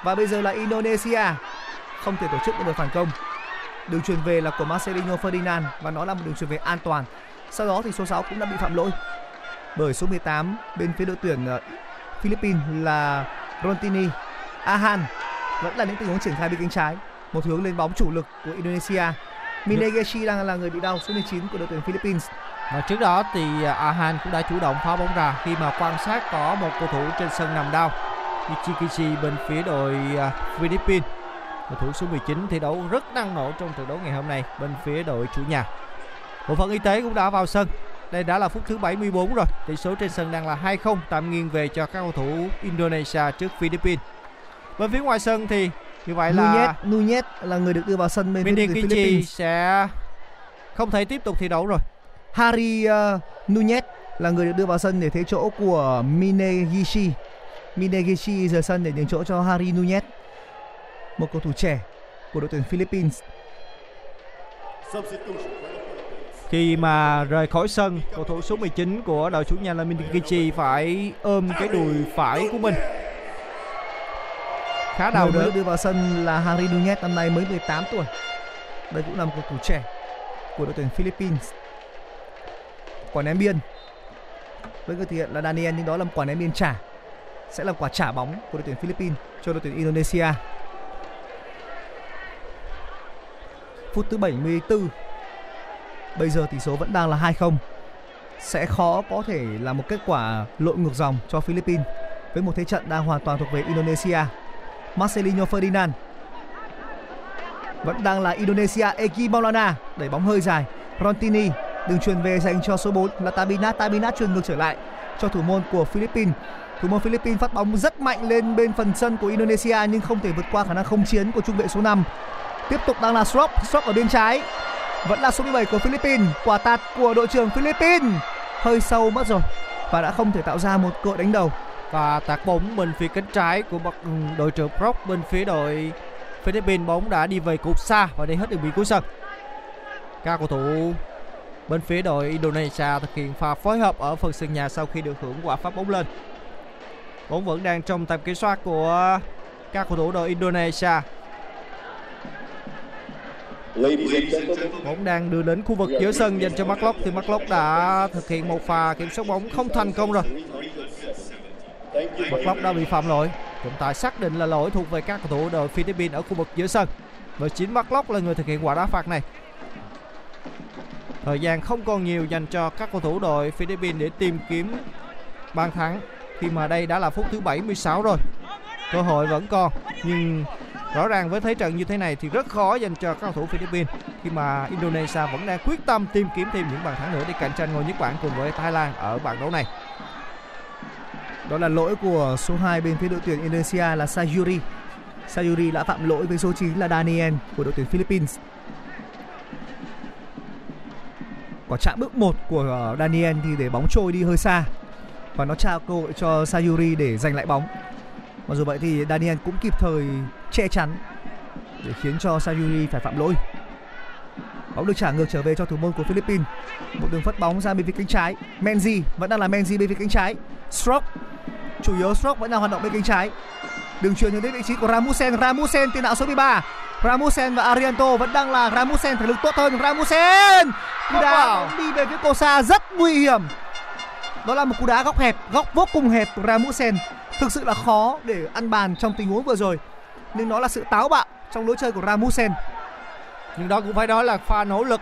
Và bây giờ là Indonesia. Không thể tổ chức được một phản công. Đường truyền về là của Marcelinho Ferdinand và nó là một đường truyền về an toàn. Sau đó thì số 6 cũng đã bị phạm lỗi. Bởi số 18 bên phía đội tuyển ờ, Philippines là Rontini. Ahan vẫn là những tình huống triển khai bên cánh trái. Một hướng lên bóng chủ lực của Indonesia. Minegeshi đang là người bị đau số 19 của đội tuyển Philippines. Và trước đó thì à, Ahan cũng đã chủ động phá bóng ra khi mà quan sát có một cầu thủ trên sân nằm đau. Ichikichi bên phía đội à, Philippines. Cầu thủ số 19 thi đấu rất năng nổ trong trận đấu ngày hôm nay bên phía đội chủ nhà. Bộ phận y tế cũng đã vào sân. Đây đã là phút thứ 74 rồi. Tỷ số trên sân đang là 2-0 tạm nghiêng về cho các cầu thủ Indonesia trước Philippines. Bên phía ngoài sân thì như vậy Nunez là Nunez là người được đưa vào sân bên phía Philippines sẽ không thể tiếp tục thi đấu rồi. Harry uh, Nunez là người được đưa vào sân để thế chỗ của Minegishi. Minegishi rời sân để nhường chỗ cho Harry Nunez, một cầu thủ trẻ của đội tuyển Philippines. Khi mà rời khỏi sân, cầu thủ số 19 của đội chủ nhà là Mindikichi phải ôm cái đùi phải của mình. Khá đau đớn. đưa vào sân là Harry Nunez năm nay mới 18 tuổi. Đây cũng là một cầu thủ trẻ của đội tuyển Philippines. Quả ném biên. Với người thực hiện là Daniel, nhưng đó là một quả ném biên trả. Sẽ là quả trả bóng của đội tuyển Philippines cho đội tuyển Indonesia. Phút thứ 74. Bây giờ tỷ số vẫn đang là 2-0. Sẽ khó có thể là một kết quả lội ngược dòng cho Philippines với một thế trận đang hoàn toàn thuộc về Indonesia. Marcelinho Ferdinand vẫn đang là Indonesia Eki Maulana đẩy bóng hơi dài Rontini đường truyền về dành cho số 4 là Tabina. Tabina truyền ngược trở lại cho thủ môn của Philippines. Thủ môn Philippines phát bóng rất mạnh lên bên phần sân của Indonesia nhưng không thể vượt qua khả năng không chiến của trung vệ số 5 tiếp tục đang là Strop Strop ở bên trái. Vẫn là số 17 của Philippines. Quả tạt của đội trưởng Philippines. Hơi sâu mất rồi và đã không thể tạo ra một cơ hội đánh đầu. Và tạt bóng bên phía cánh trái của bậc ừ, đội trưởng Brock bên phía đội Philippines. Bóng đã đi về cột xa và đi hết đường biên cuối sân. Các cầu thủ bên phía đội Indonesia thực hiện pha phối hợp ở phần sân nhà sau khi được hưởng quả phát bóng lên. Bóng vẫn đang trong tầm kiểm soát của các cầu thủ đội Indonesia. Bóng đang đưa đến khu vực giữa sân dành cho Mark thì Mark đã thực hiện một pha kiểm soát bóng không thành công rồi. Mark đã bị phạm lỗi. Trọng tài xác định là lỗi thuộc về các cầu thủ đội Philippines ở khu vực giữa sân. Và chính Mark là người thực hiện quả đá phạt này. Thời gian không còn nhiều dành cho các cầu thủ đội Philippines để tìm kiếm bàn thắng khi mà đây đã là phút thứ 76 rồi. Cơ hội vẫn còn, nhưng rõ ràng với thế trận như thế này thì rất khó dành cho các cầu thủ Philippines khi mà Indonesia vẫn đang quyết tâm tìm kiếm thêm những bàn thắng nữa để cạnh tranh ngôi nhất bảng cùng với Thái Lan ở bảng đấu này. Đó là lỗi của số 2 bên phía đội tuyển Indonesia là Sayuri. Sayuri đã phạm lỗi với số 9 là Daniel của đội tuyển Philippines. Quả chạm bước 1 của ờ, Daniel thì để bóng trôi đi hơi xa và nó trao cơ hội cho Sayuri để giành lại bóng. Mặc dù vậy thì Daniel cũng kịp thời che chắn để khiến cho Sayuri phải phạm lỗi. Bóng được trả ngược trở về cho thủ môn của Philippines. Một đường phất bóng ra bên phía cánh trái. Menzi vẫn đang là Menzi bên phía cánh trái. Stroke, chủ yếu Stroke vẫn đang hoạt động bên cánh trái. Đường truyền hướng đến vị trí của Ramusen. Ramusen tiền đạo số 13. Ramusen và Arianto vẫn đang là Ramusen thể lực tốt hơn Ramusen. Cú đá đi về phía cầu xa rất nguy hiểm. Đó là một cú đá góc hẹp, góc vô cùng hẹp của Ramusen. Thực sự là khó để ăn bàn trong tình huống vừa rồi. Nhưng nó là sự táo bạo trong lối chơi của Ramusen. Nhưng đó cũng phải nói là pha nỗ lực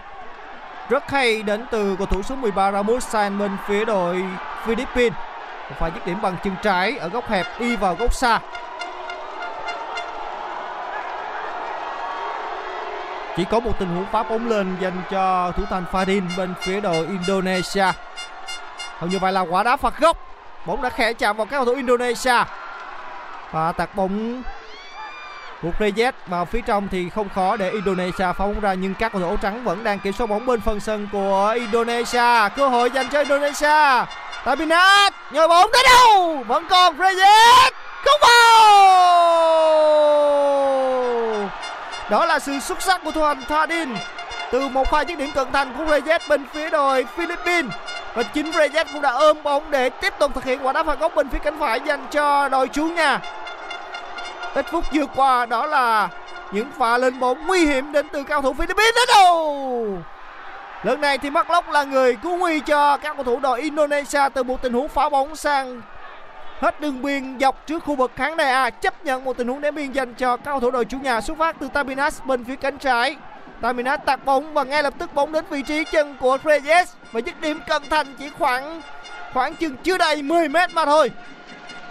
rất hay đến từ cầu thủ số 13 Ramusan bên phía đội Philippines. Pha dứt điểm bằng chân trái ở góc hẹp đi vào góc xa. Chỉ có một tình huống phá bóng lên dành cho thủ thành Fadin bên phía đội Indonesia. Hầu như vậy là quả đá phạt góc. Bóng đã khẽ chạm vào các cầu thủ Indonesia. Và tạt bóng của Reyes vào phía trong thì không khó để Indonesia phá bóng ra, nhưng các cầu thủ áo trắng vẫn đang kiểm soát bóng bên phần sân của Indonesia. Cơ hội dành cho Indonesia. Tabinat nhồi bóng tới đâu vẫn còn Reyes, không vào đó là sự xuất sắc của thủ thành Thadin từ một pha dứt điểm cận thành của Reyes bên phía đội Philippines, và chính Reyes cũng đã ôm bóng để tiếp tục thực hiện quả đá phạt góc bên phía cánh phải dành cho đội chủ nhà. Ít phút vừa qua, đó là những pha lên bóng nguy hiểm đến từ cao thủ Philippines đến đâu. Lần này thì Mark Locke là người cứu nguy cho các cầu thủ đội Indonesia từ một tình huống phá bóng sang hết đường biên dọc trước khu vực khán đài A, chấp nhận một tình huống ném biên dành cho cao thủ đội chủ nhà xuất phát từ Taminas bên phía cánh trái. Taminas tạt bóng và ngay lập tức bóng đến vị trí chân của Reyes và dứt điểm cận thành chỉ khoảng khoảng chừng chưa đầy 10 mét mà thôi.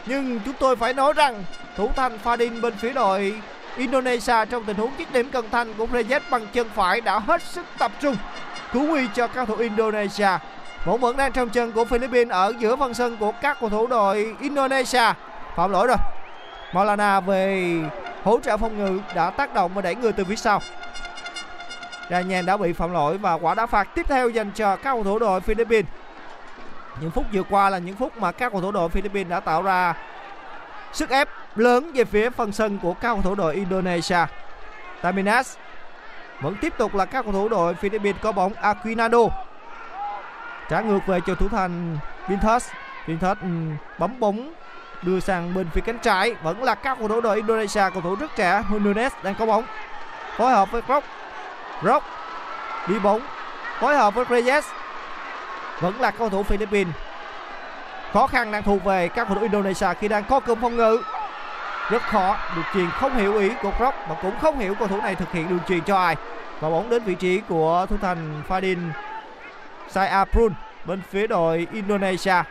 Nhưng chúng tôi phải nói rằng thủ thành Fadin bên phía đội Indonesia trong tình huống dứt điểm cận thành của Reyes bằng chân phải đã hết sức tập trung, cứu nguy cho cao thủ Indonesia bóng vẫn đang trong chân của Philippines ở giữa phần sân của các cầu thủ đội Indonesia. Phạm lỗi rồi. Maulana về hỗ trợ phòng ngự đã tác động và đẩy người từ phía sau. Daniel đã bị phạm lỗi và quả đá phạt tiếp theo dành cho các cầu thủ đội Philippines. Những phút vừa qua là những phút mà các cầu thủ đội Philippines đã tạo ra sức ép lớn về phía phần sân của các cầu thủ đội Indonesia. Taminas vẫn tiếp tục là các cầu thủ đội Philippines có bóng Aquinado trả ngược về cho thủ thành Vintus Vintus ừ, bấm bóng, đưa sang bên phía cánh trái. Vẫn là các cầu thủ đội Indonesia, cầu thủ rất trẻ, Nunes đang có bóng. Phối hợp với Rock. Rock đi bóng. Phối hợp với Reyes. Vẫn là cầu thủ Philippines. Khó khăn đang thuộc về các cầu thủ Indonesia khi đang có cụm phòng ngự. Rất khó, được truyền không hiểu ý của Rock và cũng không hiểu cầu thủ này thực hiện đường truyền cho ai. Và bóng đến vị trí của thủ thành Fadin. Sai Aprun bên phía đội Indonesia.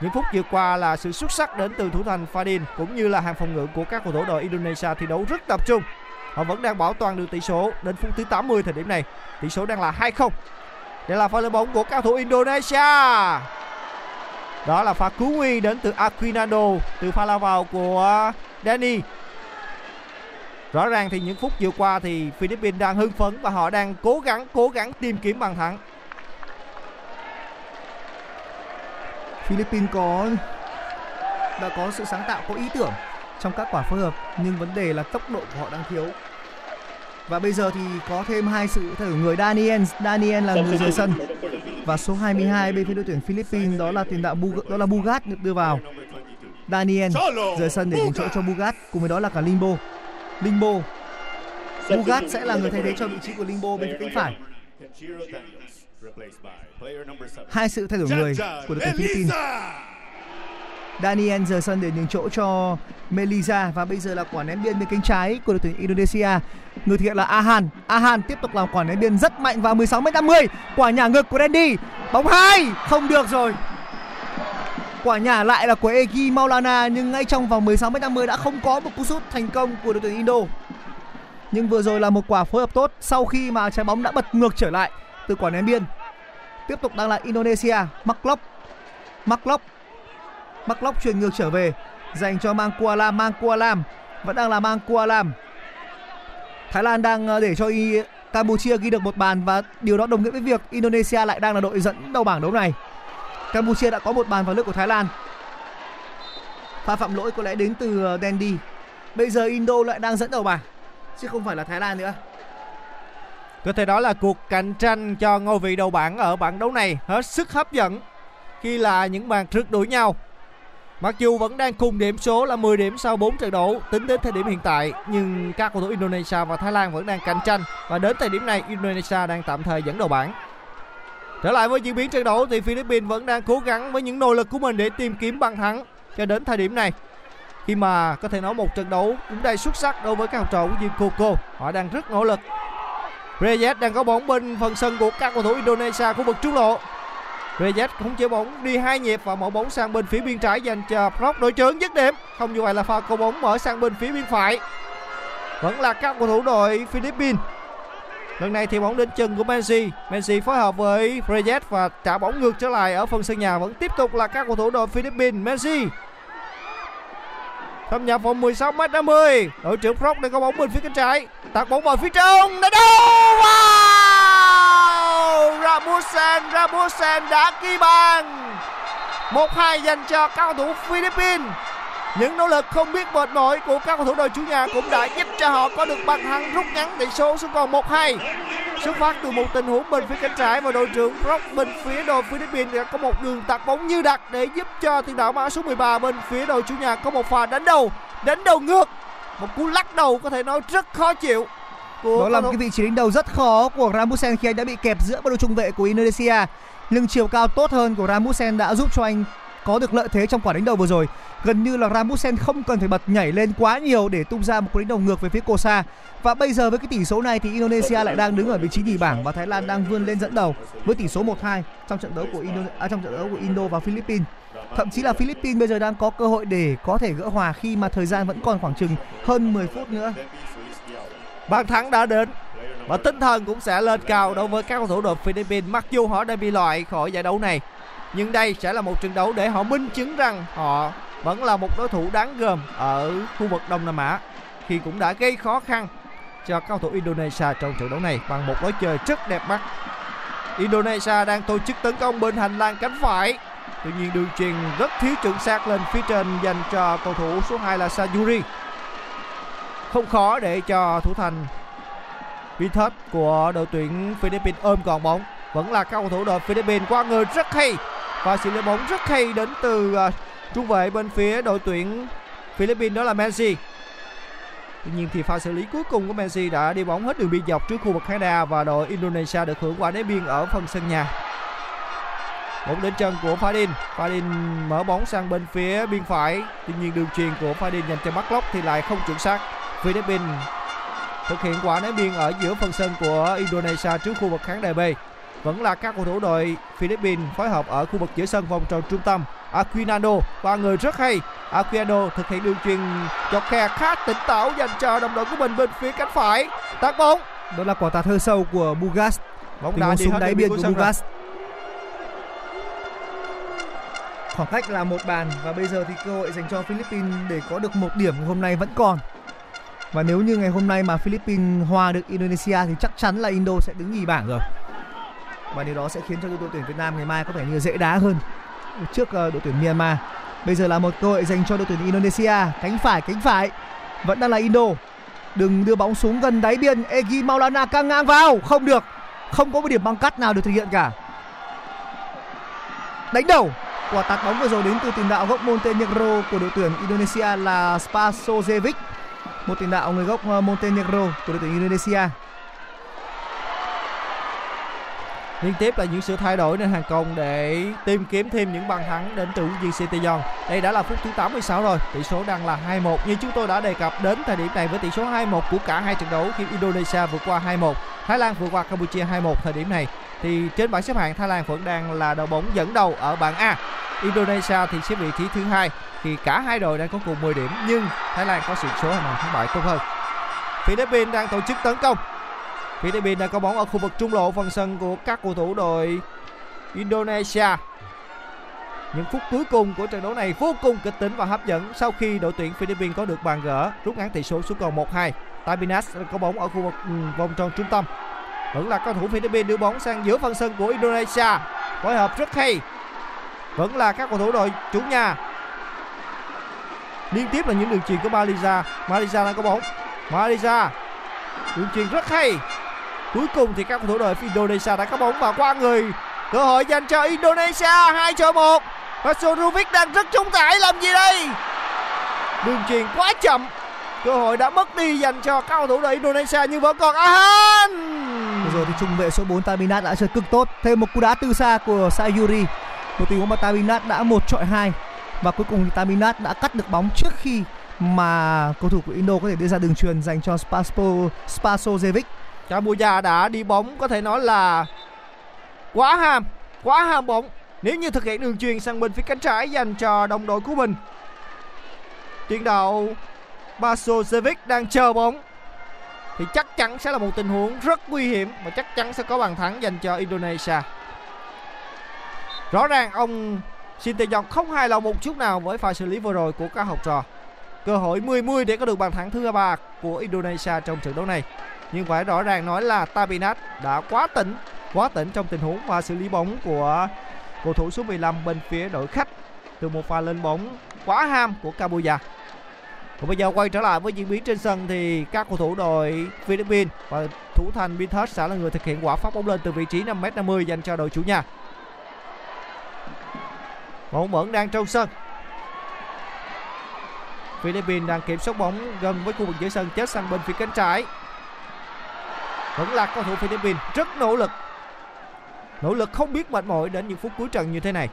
Những phút vừa qua là sự xuất sắc đến từ thủ thành Fadin cũng như là hàng phòng ngự của các cầu thủ đội Indonesia thi đấu rất tập trung. Họ vẫn đang bảo toàn được tỷ số đến phút thứ 80 thời điểm này. Tỷ số đang là 2-0. Đây là pha lên bóng của các thủ Indonesia. Đó là pha cứu nguy đến từ Aquinado từ pha lao vào của Danny. Rõ ràng thì những phút vừa qua thì Philippines đang hưng phấn và họ đang cố gắng cố gắng tìm kiếm bàn thắng. Philippines có đã có sự sáng tạo, có ý tưởng trong các quả phối hợp nhưng vấn đề là tốc độ của họ đang thiếu. Và bây giờ thì có thêm hai sự thay đổi người Daniel, Daniel là người rời sân và số 22 bên phía đội tuyển Philippines đó là tiền đạo Bug, đó là Bugat được đưa vào. Daniel rời sân để nhường chỗ cho Bugat cùng với đó là cả Limbo. Limbo Bugat sẽ là người thay thế cho vị trí của Limbo bên phía cánh phải. Hai sự thay đổi người của đội tuyển Philippines. Daniel rời sân để nhường chỗ cho Melisa và bây giờ là quả ném biên bên cánh trái của đội tuyển Indonesia. Người thực hiện là Ahan. Ahan tiếp tục làm quả ném biên rất mạnh vào 16m50. Quả nhả ngược của Randy. Bóng hai không được rồi. Quả nhả lại là của Egi Maulana nhưng ngay trong vòng 16m50 đã không có một cú sút thành công của đội tuyển Indo. Nhưng vừa rồi là một quả phối hợp tốt sau khi mà trái bóng đã bật ngược trở lại từ quả ném biên. Tiếp tục đang là Indonesia, Mark Mark Mark truyền ngược trở về dành cho Mang Kualam, Mang Kualam vẫn đang là Mang Kualam. Thái Lan đang ờ, để cho Campuchia ghi được một bàn và điều đó đồng nghĩa với việc Indonesia lại đang là đội dẫn đầu bảng đấu này. Campuchia đã có một bàn vào lưới của Thái Lan. Pha phạm lỗi có lẽ đến từ ờ, Dandy. Bây giờ Indo lại đang dẫn đầu bảng chứ không phải là Thái Lan nữa. Có thể nói là cuộc cạnh tranh cho ngôi vị đầu bảng ở bảng đấu này hết sức hấp dẫn, khi là những bàn rượt đuổi nhau. Mặc dù vẫn đang cùng điểm số là 10 điểm sau 4 trận đấu, tính đến thời điểm hiện tại, nhưng các cầu thủ Indonesia và Thái Lan vẫn đang cạnh tranh, và đến thời điểm này Indonesia đang tạm thời dẫn đầu bảng. Trở lại với diễn biến trận đấu thì Philippines vẫn đang cố gắng với những nỗ lực của mình để tìm kiếm bàn thắng cho đến thời điểm này. Khi mà có thể nói một trận đấu cũng đầy xuất sắc đối với các học trò của Jim Coco. Họ đang rất nỗ lực Reyes đang có bóng bên phần sân của các cầu thủ Indonesia khu vực trung lộ. Reyes không chế bóng, đi hai nhịp và mở bóng sang bên phía biên trái dành cho Brock đội trưởng dứt điểm. Không như vậy là pha cầu bóng mở sang bên phía biên phải. Vẫn là các cầu thủ đội Philippines. Lần này thì bóng đến chân của Messi. Messi phối hợp với Reyes và trả bóng ngược trở lại ở phần sân nhà vẫn tiếp tục là các cầu thủ đội Philippines. Messi thâm nhập vòng 16 m 50 đội trưởng Proc đang có bóng bên phía cánh trái. Tạt bóng vào phía trong đã đâu wow! Ramusen Ramusen đã ghi bàn. Một hai dành cho cao thủ Philippines những nỗ lực không biết mệt mỏi của các cầu thủ đội chủ nhà cũng đã giúp cho họ có được bàn thắng rút ngắn tỷ số xuống còn 1-2 xuất phát từ một tình huống bên phía cánh trái và đội trưởng Brock bên phía đội Philippines đã có một đường tạt bóng như đặt để giúp cho tiền đạo áo số 13 bên phía đội chủ nhà có một pha đánh đầu đánh đầu ngược. Một cú lắc đầu có thể nói rất khó chịu đó là một cái vị trí đánh đầu rất khó của Ramusen khi anh đã bị kẹp giữa ba đội trung vệ của Indonesia. Nhưng chiều cao tốt hơn của Ramusen đã giúp cho anh có được lợi thế trong quả đánh đầu vừa rồi. Gần như là Ramusen không cần phải bật nhảy lên quá nhiều để tung ra một cú đánh đầu ngược về phía Kosa. Và bây giờ với cái tỷ số này thì Indonesia lại đang đứng ở vị trí nhì bảng và Thái Lan đang vươn lên dẫn đầu với tỷ số 1-2 trong trận đấu của Indo à, trong trận đấu của Indo và Philippines. Thậm chí là Philippines bây giờ đang có cơ hội để có thể gỡ hòa khi mà thời gian vẫn còn khoảng chừng hơn 10 phút nữa. Bàn thắng đã đến và tinh thần cũng sẽ lên cao đối với các cầu thủ đội Philippines. Mặc dù họ đã bị loại khỏi giải đấu này nhưng đây sẽ là một trận đấu để họ minh chứng rằng họ vẫn là một đối thủ đáng gờm ở khu vực Đông Nam Á, khi cũng đã gây khó khăn cho các cầu thủ Indonesia trong trận đấu này bằng một lối chơi rất đẹp mắt. Indonesia đang tổ chức tấn công bên hành lang cánh phải. Tuy nhiên đường truyền rất thiếu chuẩn xác lên phía trên dành cho cầu thủ số 2 là Sayuri. Không khó để cho thủ thành Vinthus của đội tuyển Philippines ôm còn bóng. Vẫn là các cầu thủ đội Philippines qua người rất hay và xử lý bóng rất hay đến từ ờ, uh, trung vệ bên phía đội tuyển Philippines đó là Messi. Tuy nhiên thì pha xử lý cuối cùng của Messi đã đi bóng hết đường biên dọc trước khu vực khán đài và đội Indonesia được hưởng quả đá biên ở phần sân nhà. Bóng đến chân của Fadin. Fadin mở bóng sang bên phía biên phải. Tuy nhiên đường truyền của Fadin dành cho bắt lóc thì lại không chuẩn xác. Philippines thực hiện quả đá biên ở giữa phần sân của Indonesia trước khu vực khán đài B. Vẫn là các cầu thủ đội Philippines phối hợp ở khu vực giữa sân vòng tròn trung tâm. Aquinano qua người rất hay. Aquinano thực hiện đường truyền chọc khe khá tỉnh táo dành cho đồng đội của mình bên phía cánh phải. Tạt bóng. đó là quả tạt hơi sâu của Bugas Bóng súng hết đáy biên của. Bugas khoảng cách là một bàn và bây giờ thì cơ hội dành cho Philippines để có được một điểm hôm nay vẫn còn và nếu như ngày hôm nay mà Philippines hòa được Indonesia thì chắc chắn là Indo sẽ đứng nhì bảng rồi và điều đó sẽ khiến cho đội tuyển Việt Nam ngày mai có vẻ như dễ đá hơn trước ờ, đội tuyển Myanmar. Bây giờ là một cơ hội dành cho đội tuyển Indonesia. Cánh phải cánh phải. Vẫn đang là Indo. Đừng đưa bóng xuống gần đáy biên. Egi Maulana căng ngang vào. Không được. Không có một điểm băng cắt nào được thực hiện cả. Đánh đầu. Quả tạt bóng vừa rồi đến từ tiền đạo gốc Montenegro của đội tuyển Indonesia là Spasojevic. Một tiền đạo người gốc ờ, Montenegro của đội tuyển Indonesia. Liên tiếp là những sự thay đổi nên hàng công để tìm kiếm thêm những bàn thắng đến từ huấn luyện viên Đây đã là phút thứ 86 rồi, tỷ số đang là 2-1 như chúng tôi đã đề cập đến thời điểm này với tỷ số 2-1 của cả hai trận đấu khi Indonesia vượt qua 2-1, Thái Lan vượt qua Campuchia 2-1 thời điểm này thì trên bảng xếp hạng Thái Lan vẫn đang là đội bóng dẫn đầu ở bảng A. Indonesia thì xếp vị trí thứ hai thì cả hai đội đang có cùng 10 điểm nhưng Thái Lan có sự số hàng thắng bại tốt hơn. Philippines đang tổ chức tấn công Philippines đang có bóng ở khu vực trung lộ phần sân của các cầu thủ đội Indonesia. Những phút cuối cùng của trận đấu này vô cùng kịch tính và hấp dẫn sau khi đội tuyển Philippines có được bàn gỡ, rút ngắn tỷ số xuống còn 1-2. Tabinas có bóng ở khu vực ừ, vòng tròn trung tâm. Vẫn là cầu thủ Philippines đưa bóng sang giữa phần sân của Indonesia. Phối hợp rất hay. Vẫn là các cầu thủ đội chủ nhà. Liên tiếp là những đường chuyền của Malaysia. Malaysia đang có bóng. Malaysia đường chuyền rất hay cuối cùng thì các cầu thủ đội Indonesia đã có bóng và qua người. Cơ hội dành cho Indonesia 2 cho 1 và Sorovic đang rất chống tải, làm gì đây? Đường truyền quá chậm. Cơ hội đã mất đi dành cho các cầu thủ đội Indonesia nhưng vẫn còn Ahan Vừa rồi thì trung vệ số 4 Tabinat đã chơi cực tốt. Thêm một cú đá từ xa của Sayuri. Một tình huống mà Tabinat đã một chọi hai. Và cuối cùng thì Tabinat đã cắt được bóng trước khi mà cầu thủ của Indo có thể đưa ra đường truyền dành cho Spaspo Spasojevic. Cambodia đã đi bóng, có thể nói là quá ham quá ham bóng. Nếu như thực hiện đường truyền sang bên phía cánh trái dành cho đồng đội của mình. Tiền đạo Basojevic đang chờ bóng. Thì chắc chắn sẽ là một tình huống rất nguy hiểm và chắc chắn sẽ có bàn thắng dành cho Indonesia. Rõ ràng ông Sinteyong không hài lòng một chút nào với pha xử lý vừa rồi của các học trò. Cơ hội 10-10 để có được bàn thắng thứ ba của Indonesia trong trận đấu này nhưng phải rõ ràng nói là Tabinat đã quá tỉnh quá tỉnh trong tình huống và xử lý bóng của cầu thủ số 15 bên phía đội khách từ một pha lên bóng quá ham của Cambodia. Còn bây giờ quay trở lại với diễn biến trên sân thì các cầu thủ đội Philippines và thủ thành Pinthus sẽ là người thực hiện quả phát bóng lên từ vị trí 5m50 dành cho đội chủ nhà. Bóng vẫn đang trong sân. Philippines đang kiểm soát bóng gần với khu vực giữa sân, chết sang bên phía cánh trái. Vẫn là cầu thủ Philippines, rất nỗ lực. Nỗ lực không biết mệt mỏi đến những phút cuối trận như thế này.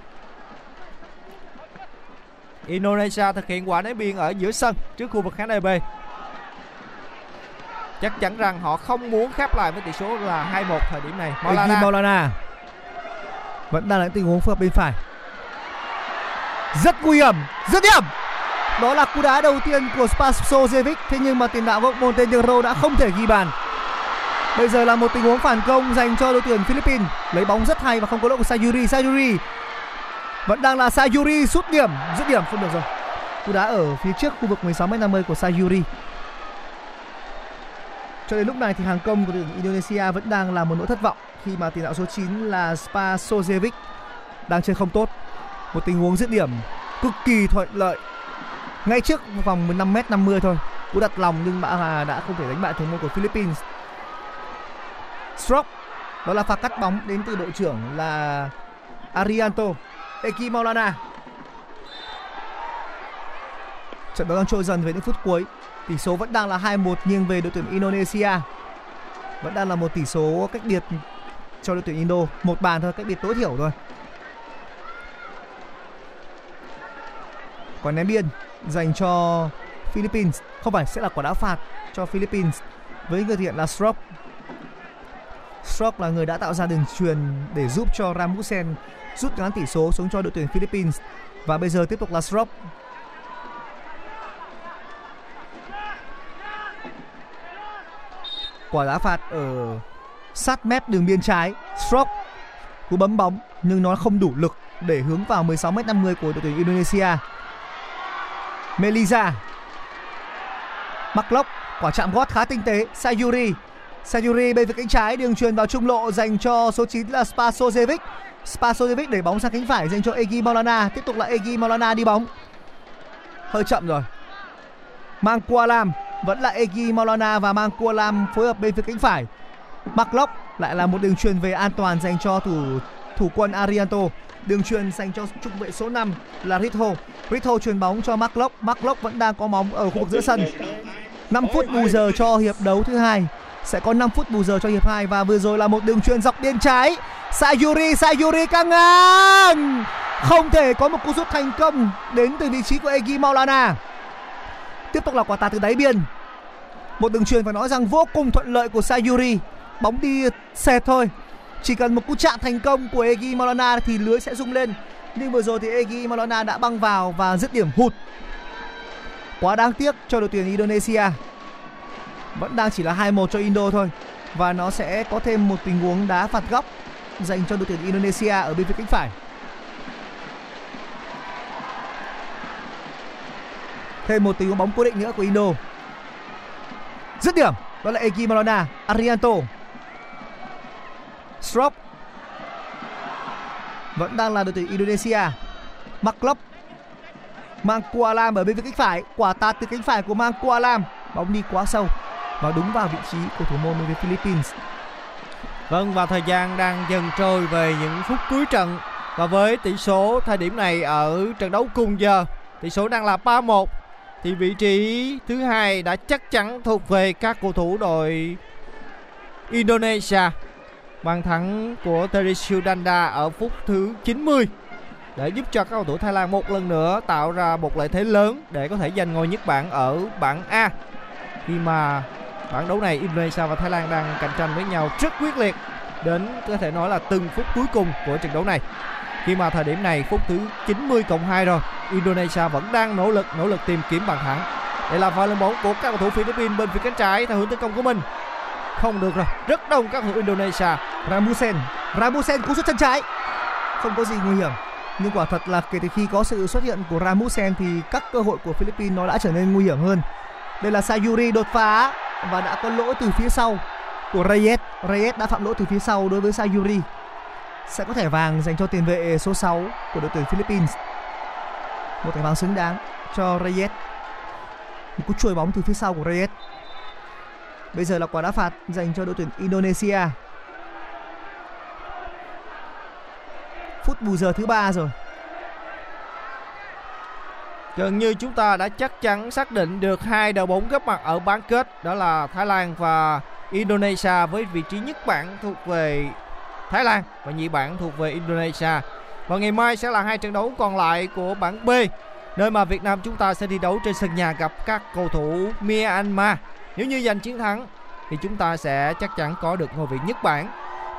Indonesia thực hiện quả ném biên ở giữa sân trước khu vực khán đài B. Chắc chắn rằng họ không muốn khép lại với tỷ số là 2-1 thời điểm này. Maulana. Maulana vẫn đang là tình huống phù hợp bên phải rất nguy hiểm, rất điểm đó là cú đá đầu tiên của Spasojevic thế nhưng mà tiền đạo gốc Montenegro đã không thể ghi bàn bây giờ là một tình huống phản công dành cho đội tuyển Philippines. Lấy bóng rất hay và không có lỗi của Sayuri. Sayuri vẫn đang là Sayuri sút điểm. Dứt điểm, không được rồi. Cú đá ở phía trước khu vực 16m50 của Sayuri. Cho đến lúc này thì hàng công của đội tuyển Indonesia vẫn đang là một nỗi thất vọng khi mà tiền đạo số 9 là Spasojevic đang chơi không tốt. Một tình huống dứt điểm cực kỳ thuận lợi. Ngay trước vòng 15m 50 thôi. Cú đặt lòng nhưng mà đã không thể đánh bại thủ môn của Philippines stroke. Đó là pha cắt bóng đến từ đội trưởng là Arianto Eki Maulana trận đấu đang trôi dần về những phút cuối. Tỷ số vẫn đang là 2-1 nghiêng về đội tuyển Indonesia. Vẫn đang là một tỷ số cách biệt cho đội tuyển Indo. Một bàn thôi, cách biệt tối thiểu thôi. Quả ném biên dành cho Philippines. Không phải, sẽ là quả đá phạt cho Philippines. Với người thiện là Strop Strop là người đã tạo ra đường truyền để giúp cho Ramusen rút ngắn tỷ số xuống cho đội tuyển Philippines. Và bây giờ tiếp tục là Strop quả đá phạt ở sát mép đường biên trái. Strop cú bấm bóng, nhưng nó không đủ lực để hướng vào 16m50 của đội tuyển Indonesia. Melisa Mark quả chạm gót khá tinh tế. Sayuri Sayuri bên phía cánh trái đường truyền vào trung lộ dành cho số 9 là Spasojevic. Spasojevic để bóng sang cánh phải dành cho Egi Maulana. Tiếp tục là Egi Maulana đi bóng. Hơi chậm rồi. Mang qua lam, vẫn là Egi Maulana và mang qua lam phối hợp bên phía cánh phải. Mark lại là một đường truyền về an toàn dành cho thủ thủ quân Arianto. Đường truyền dành cho trung vệ số 5 là Ritho Ritho truyền bóng cho Mark Locke Mark Locke vẫn đang có bóng ở khu vực giữa sân. 5 phút bù giờ cho hiệp đấu thứ hai sẽ có 5 phút bù giờ cho hiệp 2 và vừa rồi là một đường truyền dọc biên trái. Sayuri Sayuri căng ngang. Không thể có một cú sút thành công đến từ vị trí của Egi Maulana. Tiếp tục là quả tạt từ đáy biên. Một đường truyền phải nói rằng vô cùng thuận lợi của Sayuri. Bóng đi xẹt thôi. Chỉ cần một cú chạm thành công của Egi Maulana thì lưới sẽ rung lên. Nhưng vừa rồi thì Egi Maulana đã băng vào và dứt điểm hụt. Quá đáng tiếc cho đội tuyển Indonesia vẫn đang chỉ là 2-1 cho Indo thôi. Và nó sẽ có thêm một tình huống đá phạt góc dành cho đội tuyển Indonesia ở bên phía cánh phải. Thêm một tình huống bóng cố định nữa của Indo. Dứt điểm, đó là Eki Maulana Arianto. Strop. Vẫn đang là đội tuyển Indonesia. Maklop. Mang Kualam ở bên phía cánh phải. Quả tạt từ cánh phải của mang Kualam bóng đi quá sâu và đúng vào vị trí của thủ môn bên Philippines. Vâng và thời gian đang dần trôi về những phút cuối trận. Và với tỷ số thời điểm này ở trận đấu cùng giờ, tỷ số đang là 3-1 thì vị trí thứ hai đã chắc chắn thuộc về các cầu thủ đội Indonesia. Bàn thắng của Teresio Danda ở phút thứ 90 để giúp cho các cầu thủ Thái Lan một lần nữa tạo ra một lợi thế lớn để có thể giành ngôi nhất bảng ở bảng A. Khi mà Bản đấu này Indonesia và Thái Lan đang cạnh tranh với nhau rất quyết liệt. Đến có thể nói là từng phút cuối cùng của trận đấu này. Khi mà thời điểm này phút thứ 90 cộng 2 rồi, Indonesia vẫn đang nỗ lực nỗ lực tìm kiếm bàn thắng đây là pha lên bóng của các cầu thủ Philippines bên phía cánh trái theo hướng tấn công của mình. Không được rồi, rất đông các cầu thủ Indonesia. Ramusen Ramusen cú sút chân trái. Không có gì nguy hiểm, nhưng quả thật là kể từ khi có sự xuất hiện của Ramusen thì các cơ hội của Philippines nó đã trở nên nguy hiểm hơn đây là Sayuri đột phá và đã có lỗi từ phía sau của Reyes. Reyes đã phạm lỗi từ phía sau đối với Sayuri. Sẽ có thẻ vàng dành cho tiền vệ số 6 của đội tuyển Philippines. Một thẻ vàng xứng đáng cho Reyes. Một cú chuồi bóng từ phía sau của Reyes. Bây giờ là quả đá phạt dành cho đội tuyển Indonesia. Phút bù giờ thứ ba rồi. Gần như chúng ta đã chắc chắn xác định được hai đội bóng góp mặt ở bán kết, đó là Thái Lan và Indonesia với vị trí nhất bảng thuộc về Thái Lan và nhị bảng thuộc về Indonesia. Và ngày mai sẽ là hai trận đấu còn lại của bảng B, nơi mà Việt Nam chúng ta sẽ đi đấu trên sân nhà gặp các cầu thủ Myanmar. Nếu như giành chiến thắng, thì chúng ta sẽ chắc chắn có được ngôi vị nhất bảng.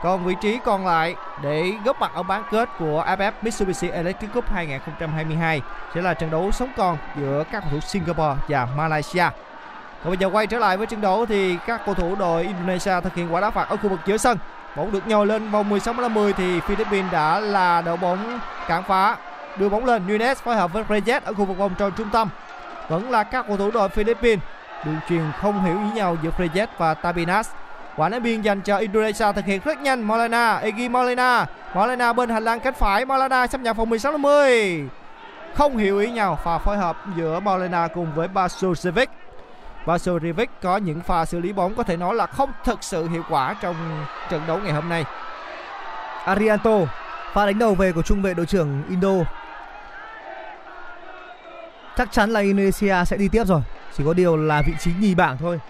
Còn vị trí còn lại để góp mặt ở bán kết của AFF Mitsubishi Electric Cup 2022 sẽ là trận đấu sống còn giữa các cầu thủ Singapore và Malaysia. Còn bây giờ quay trở lại với trận đấu thì các cầu thủ đội Indonesia thực hiện quả đá phạt ở khu vực giữa sân. Bóng được nhồi lên vòng 16 50 thì Philippines đã là đội bóng cản phá, đưa bóng lên Nunes phối hợp với Reyes ở khu vực vòng tròn trung tâm. Vẫn là các cầu thủ đội Philippines. Đường truyền không hiểu ý nhau giữa Reyes và Tabinas. Quả ném biên dành cho Indonesia thực hiện rất nhanh Molina, Egi Molina. Molina bên hành lang cánh phải, Molina xâm nhập vòng 16 50. Không hiểu ý nhau pha phối hợp giữa Molina cùng với Basuric. Basuric có những pha xử lý bóng có thể nói là không thực sự hiệu quả trong trận đấu ngày hôm nay. Arianto pha đánh đầu về của trung vệ đội trưởng Indo chắc chắn là Indonesia sẽ đi tiếp rồi chỉ có điều là vị trí nhì bảng thôi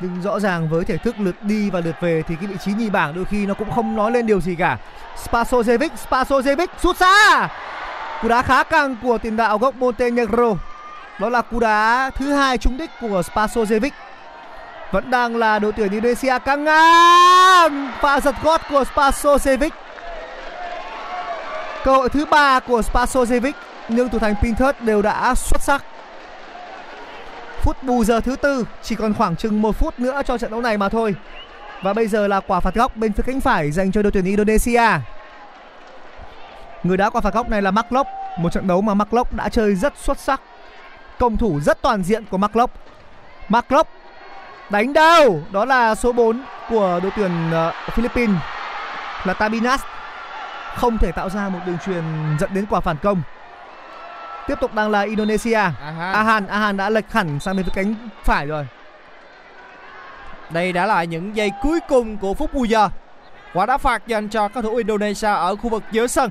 nhưng rõ ràng với thể thức lượt đi và lượt về thì cái vị trí nhì bảng đôi khi nó cũng không nói lên điều gì cả. Spasojevic Spasojevic, sút xa! Cú đá khá căng của tiền đạo gốc Montenegro. Đó là cú đá thứ hai trúng đích của Spasojevic. Vẫn đang là đội tuyển Indonesia căng ngang! Pha giật gót của Spasojevic. Cơ hội thứ ba của Spasojevic, nhưng thủ thành Pinthus đều đã xuất sắc phút bù giờ thứ tư, chỉ còn khoảng chừng một phút nữa cho trận đấu này mà thôi. Và bây giờ là quả phạt góc bên phía cánh phải dành cho đội tuyển Indonesia. Người đá quả phạt góc này là Mark một trận đấu mà Mark đã chơi rất xuất sắc. Công thủ rất toàn diện của Mark Locke Mark đánh đâu đó là số 4 của đội tuyển ờ, Philippines là Tabinas không thể tạo ra một đường truyền dẫn đến quả phản công tiếp tục đang là Indonesia Ahan. Ahan Ahan đã lệch hẳn sang bên phía cánh phải rồi Đây đã là những giây cuối cùng của phút bù giờ. Quả đá phạt dành cho các thủ Indonesia ở khu vực giữa sân.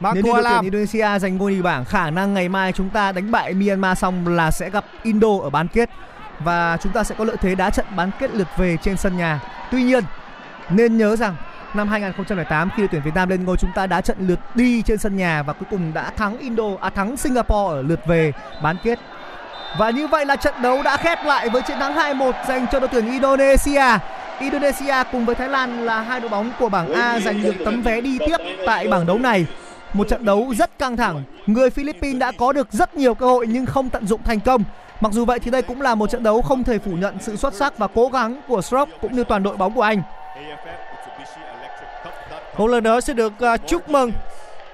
Nếu như Marco đội tuyển Indonesia giành ngôi nhì bảng khả năng ngày mai chúng ta đánh bại Myanmar xong là sẽ gặp Indo ở bán kết và chúng ta sẽ có lợi thế đá trận bán kết lượt về trên sân nhà. Tuy nhiên nên nhớ rằng năm 2008 khi đội tuyển Việt Nam lên ngôi, chúng ta đá trận lượt đi trên sân nhà và cuối cùng đã thắng Indo à thắng Singapore ở lượt về bán kết. Và như vậy là trận đấu đã khép lại với chiến thắng 2-1 dành cho đội tuyển Indonesia. Indonesia cùng với Thái Lan là hai đội bóng của bảng A giành được tấm vé đi tiếp tại bảng đấu này. Một trận đấu rất căng thẳng. Người Philippines đã có được rất nhiều cơ hội nhưng không tận dụng thành công. Mặc dù vậy thì đây cũng là một trận đấu không thể phủ nhận sự xuất sắc và cố gắng của Stroke cũng như toàn đội bóng của anh một lần nữa sẽ được uh, chúc mừng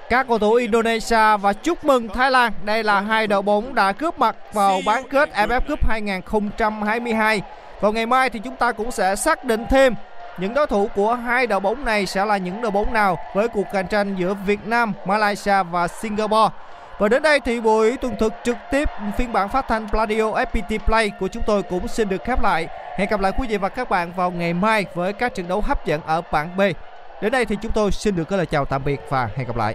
các cầu thủ Indonesia và chúc mừng Thái Lan. Đây là hai đội bóng đã cướp mặt vào bán kết AFF Cup 2022. Vào ngày mai thì chúng ta cũng sẽ xác định thêm những đối thủ của hai đội bóng này sẽ là những đội bóng nào với cuộc cạnh tranh giữa Việt Nam, Malaysia và Singapore. Và đến đây thì buổi tuần thực trực tiếp phiên bản phát thanh Pladio FPT Play của chúng tôi cũng xin được khép lại. Hẹn gặp lại quý vị và các bạn vào ngày mai với các trận đấu hấp dẫn ở bảng B. Đến đây thì chúng tôi xin được có lời chào tạm biệt và hẹn gặp lại.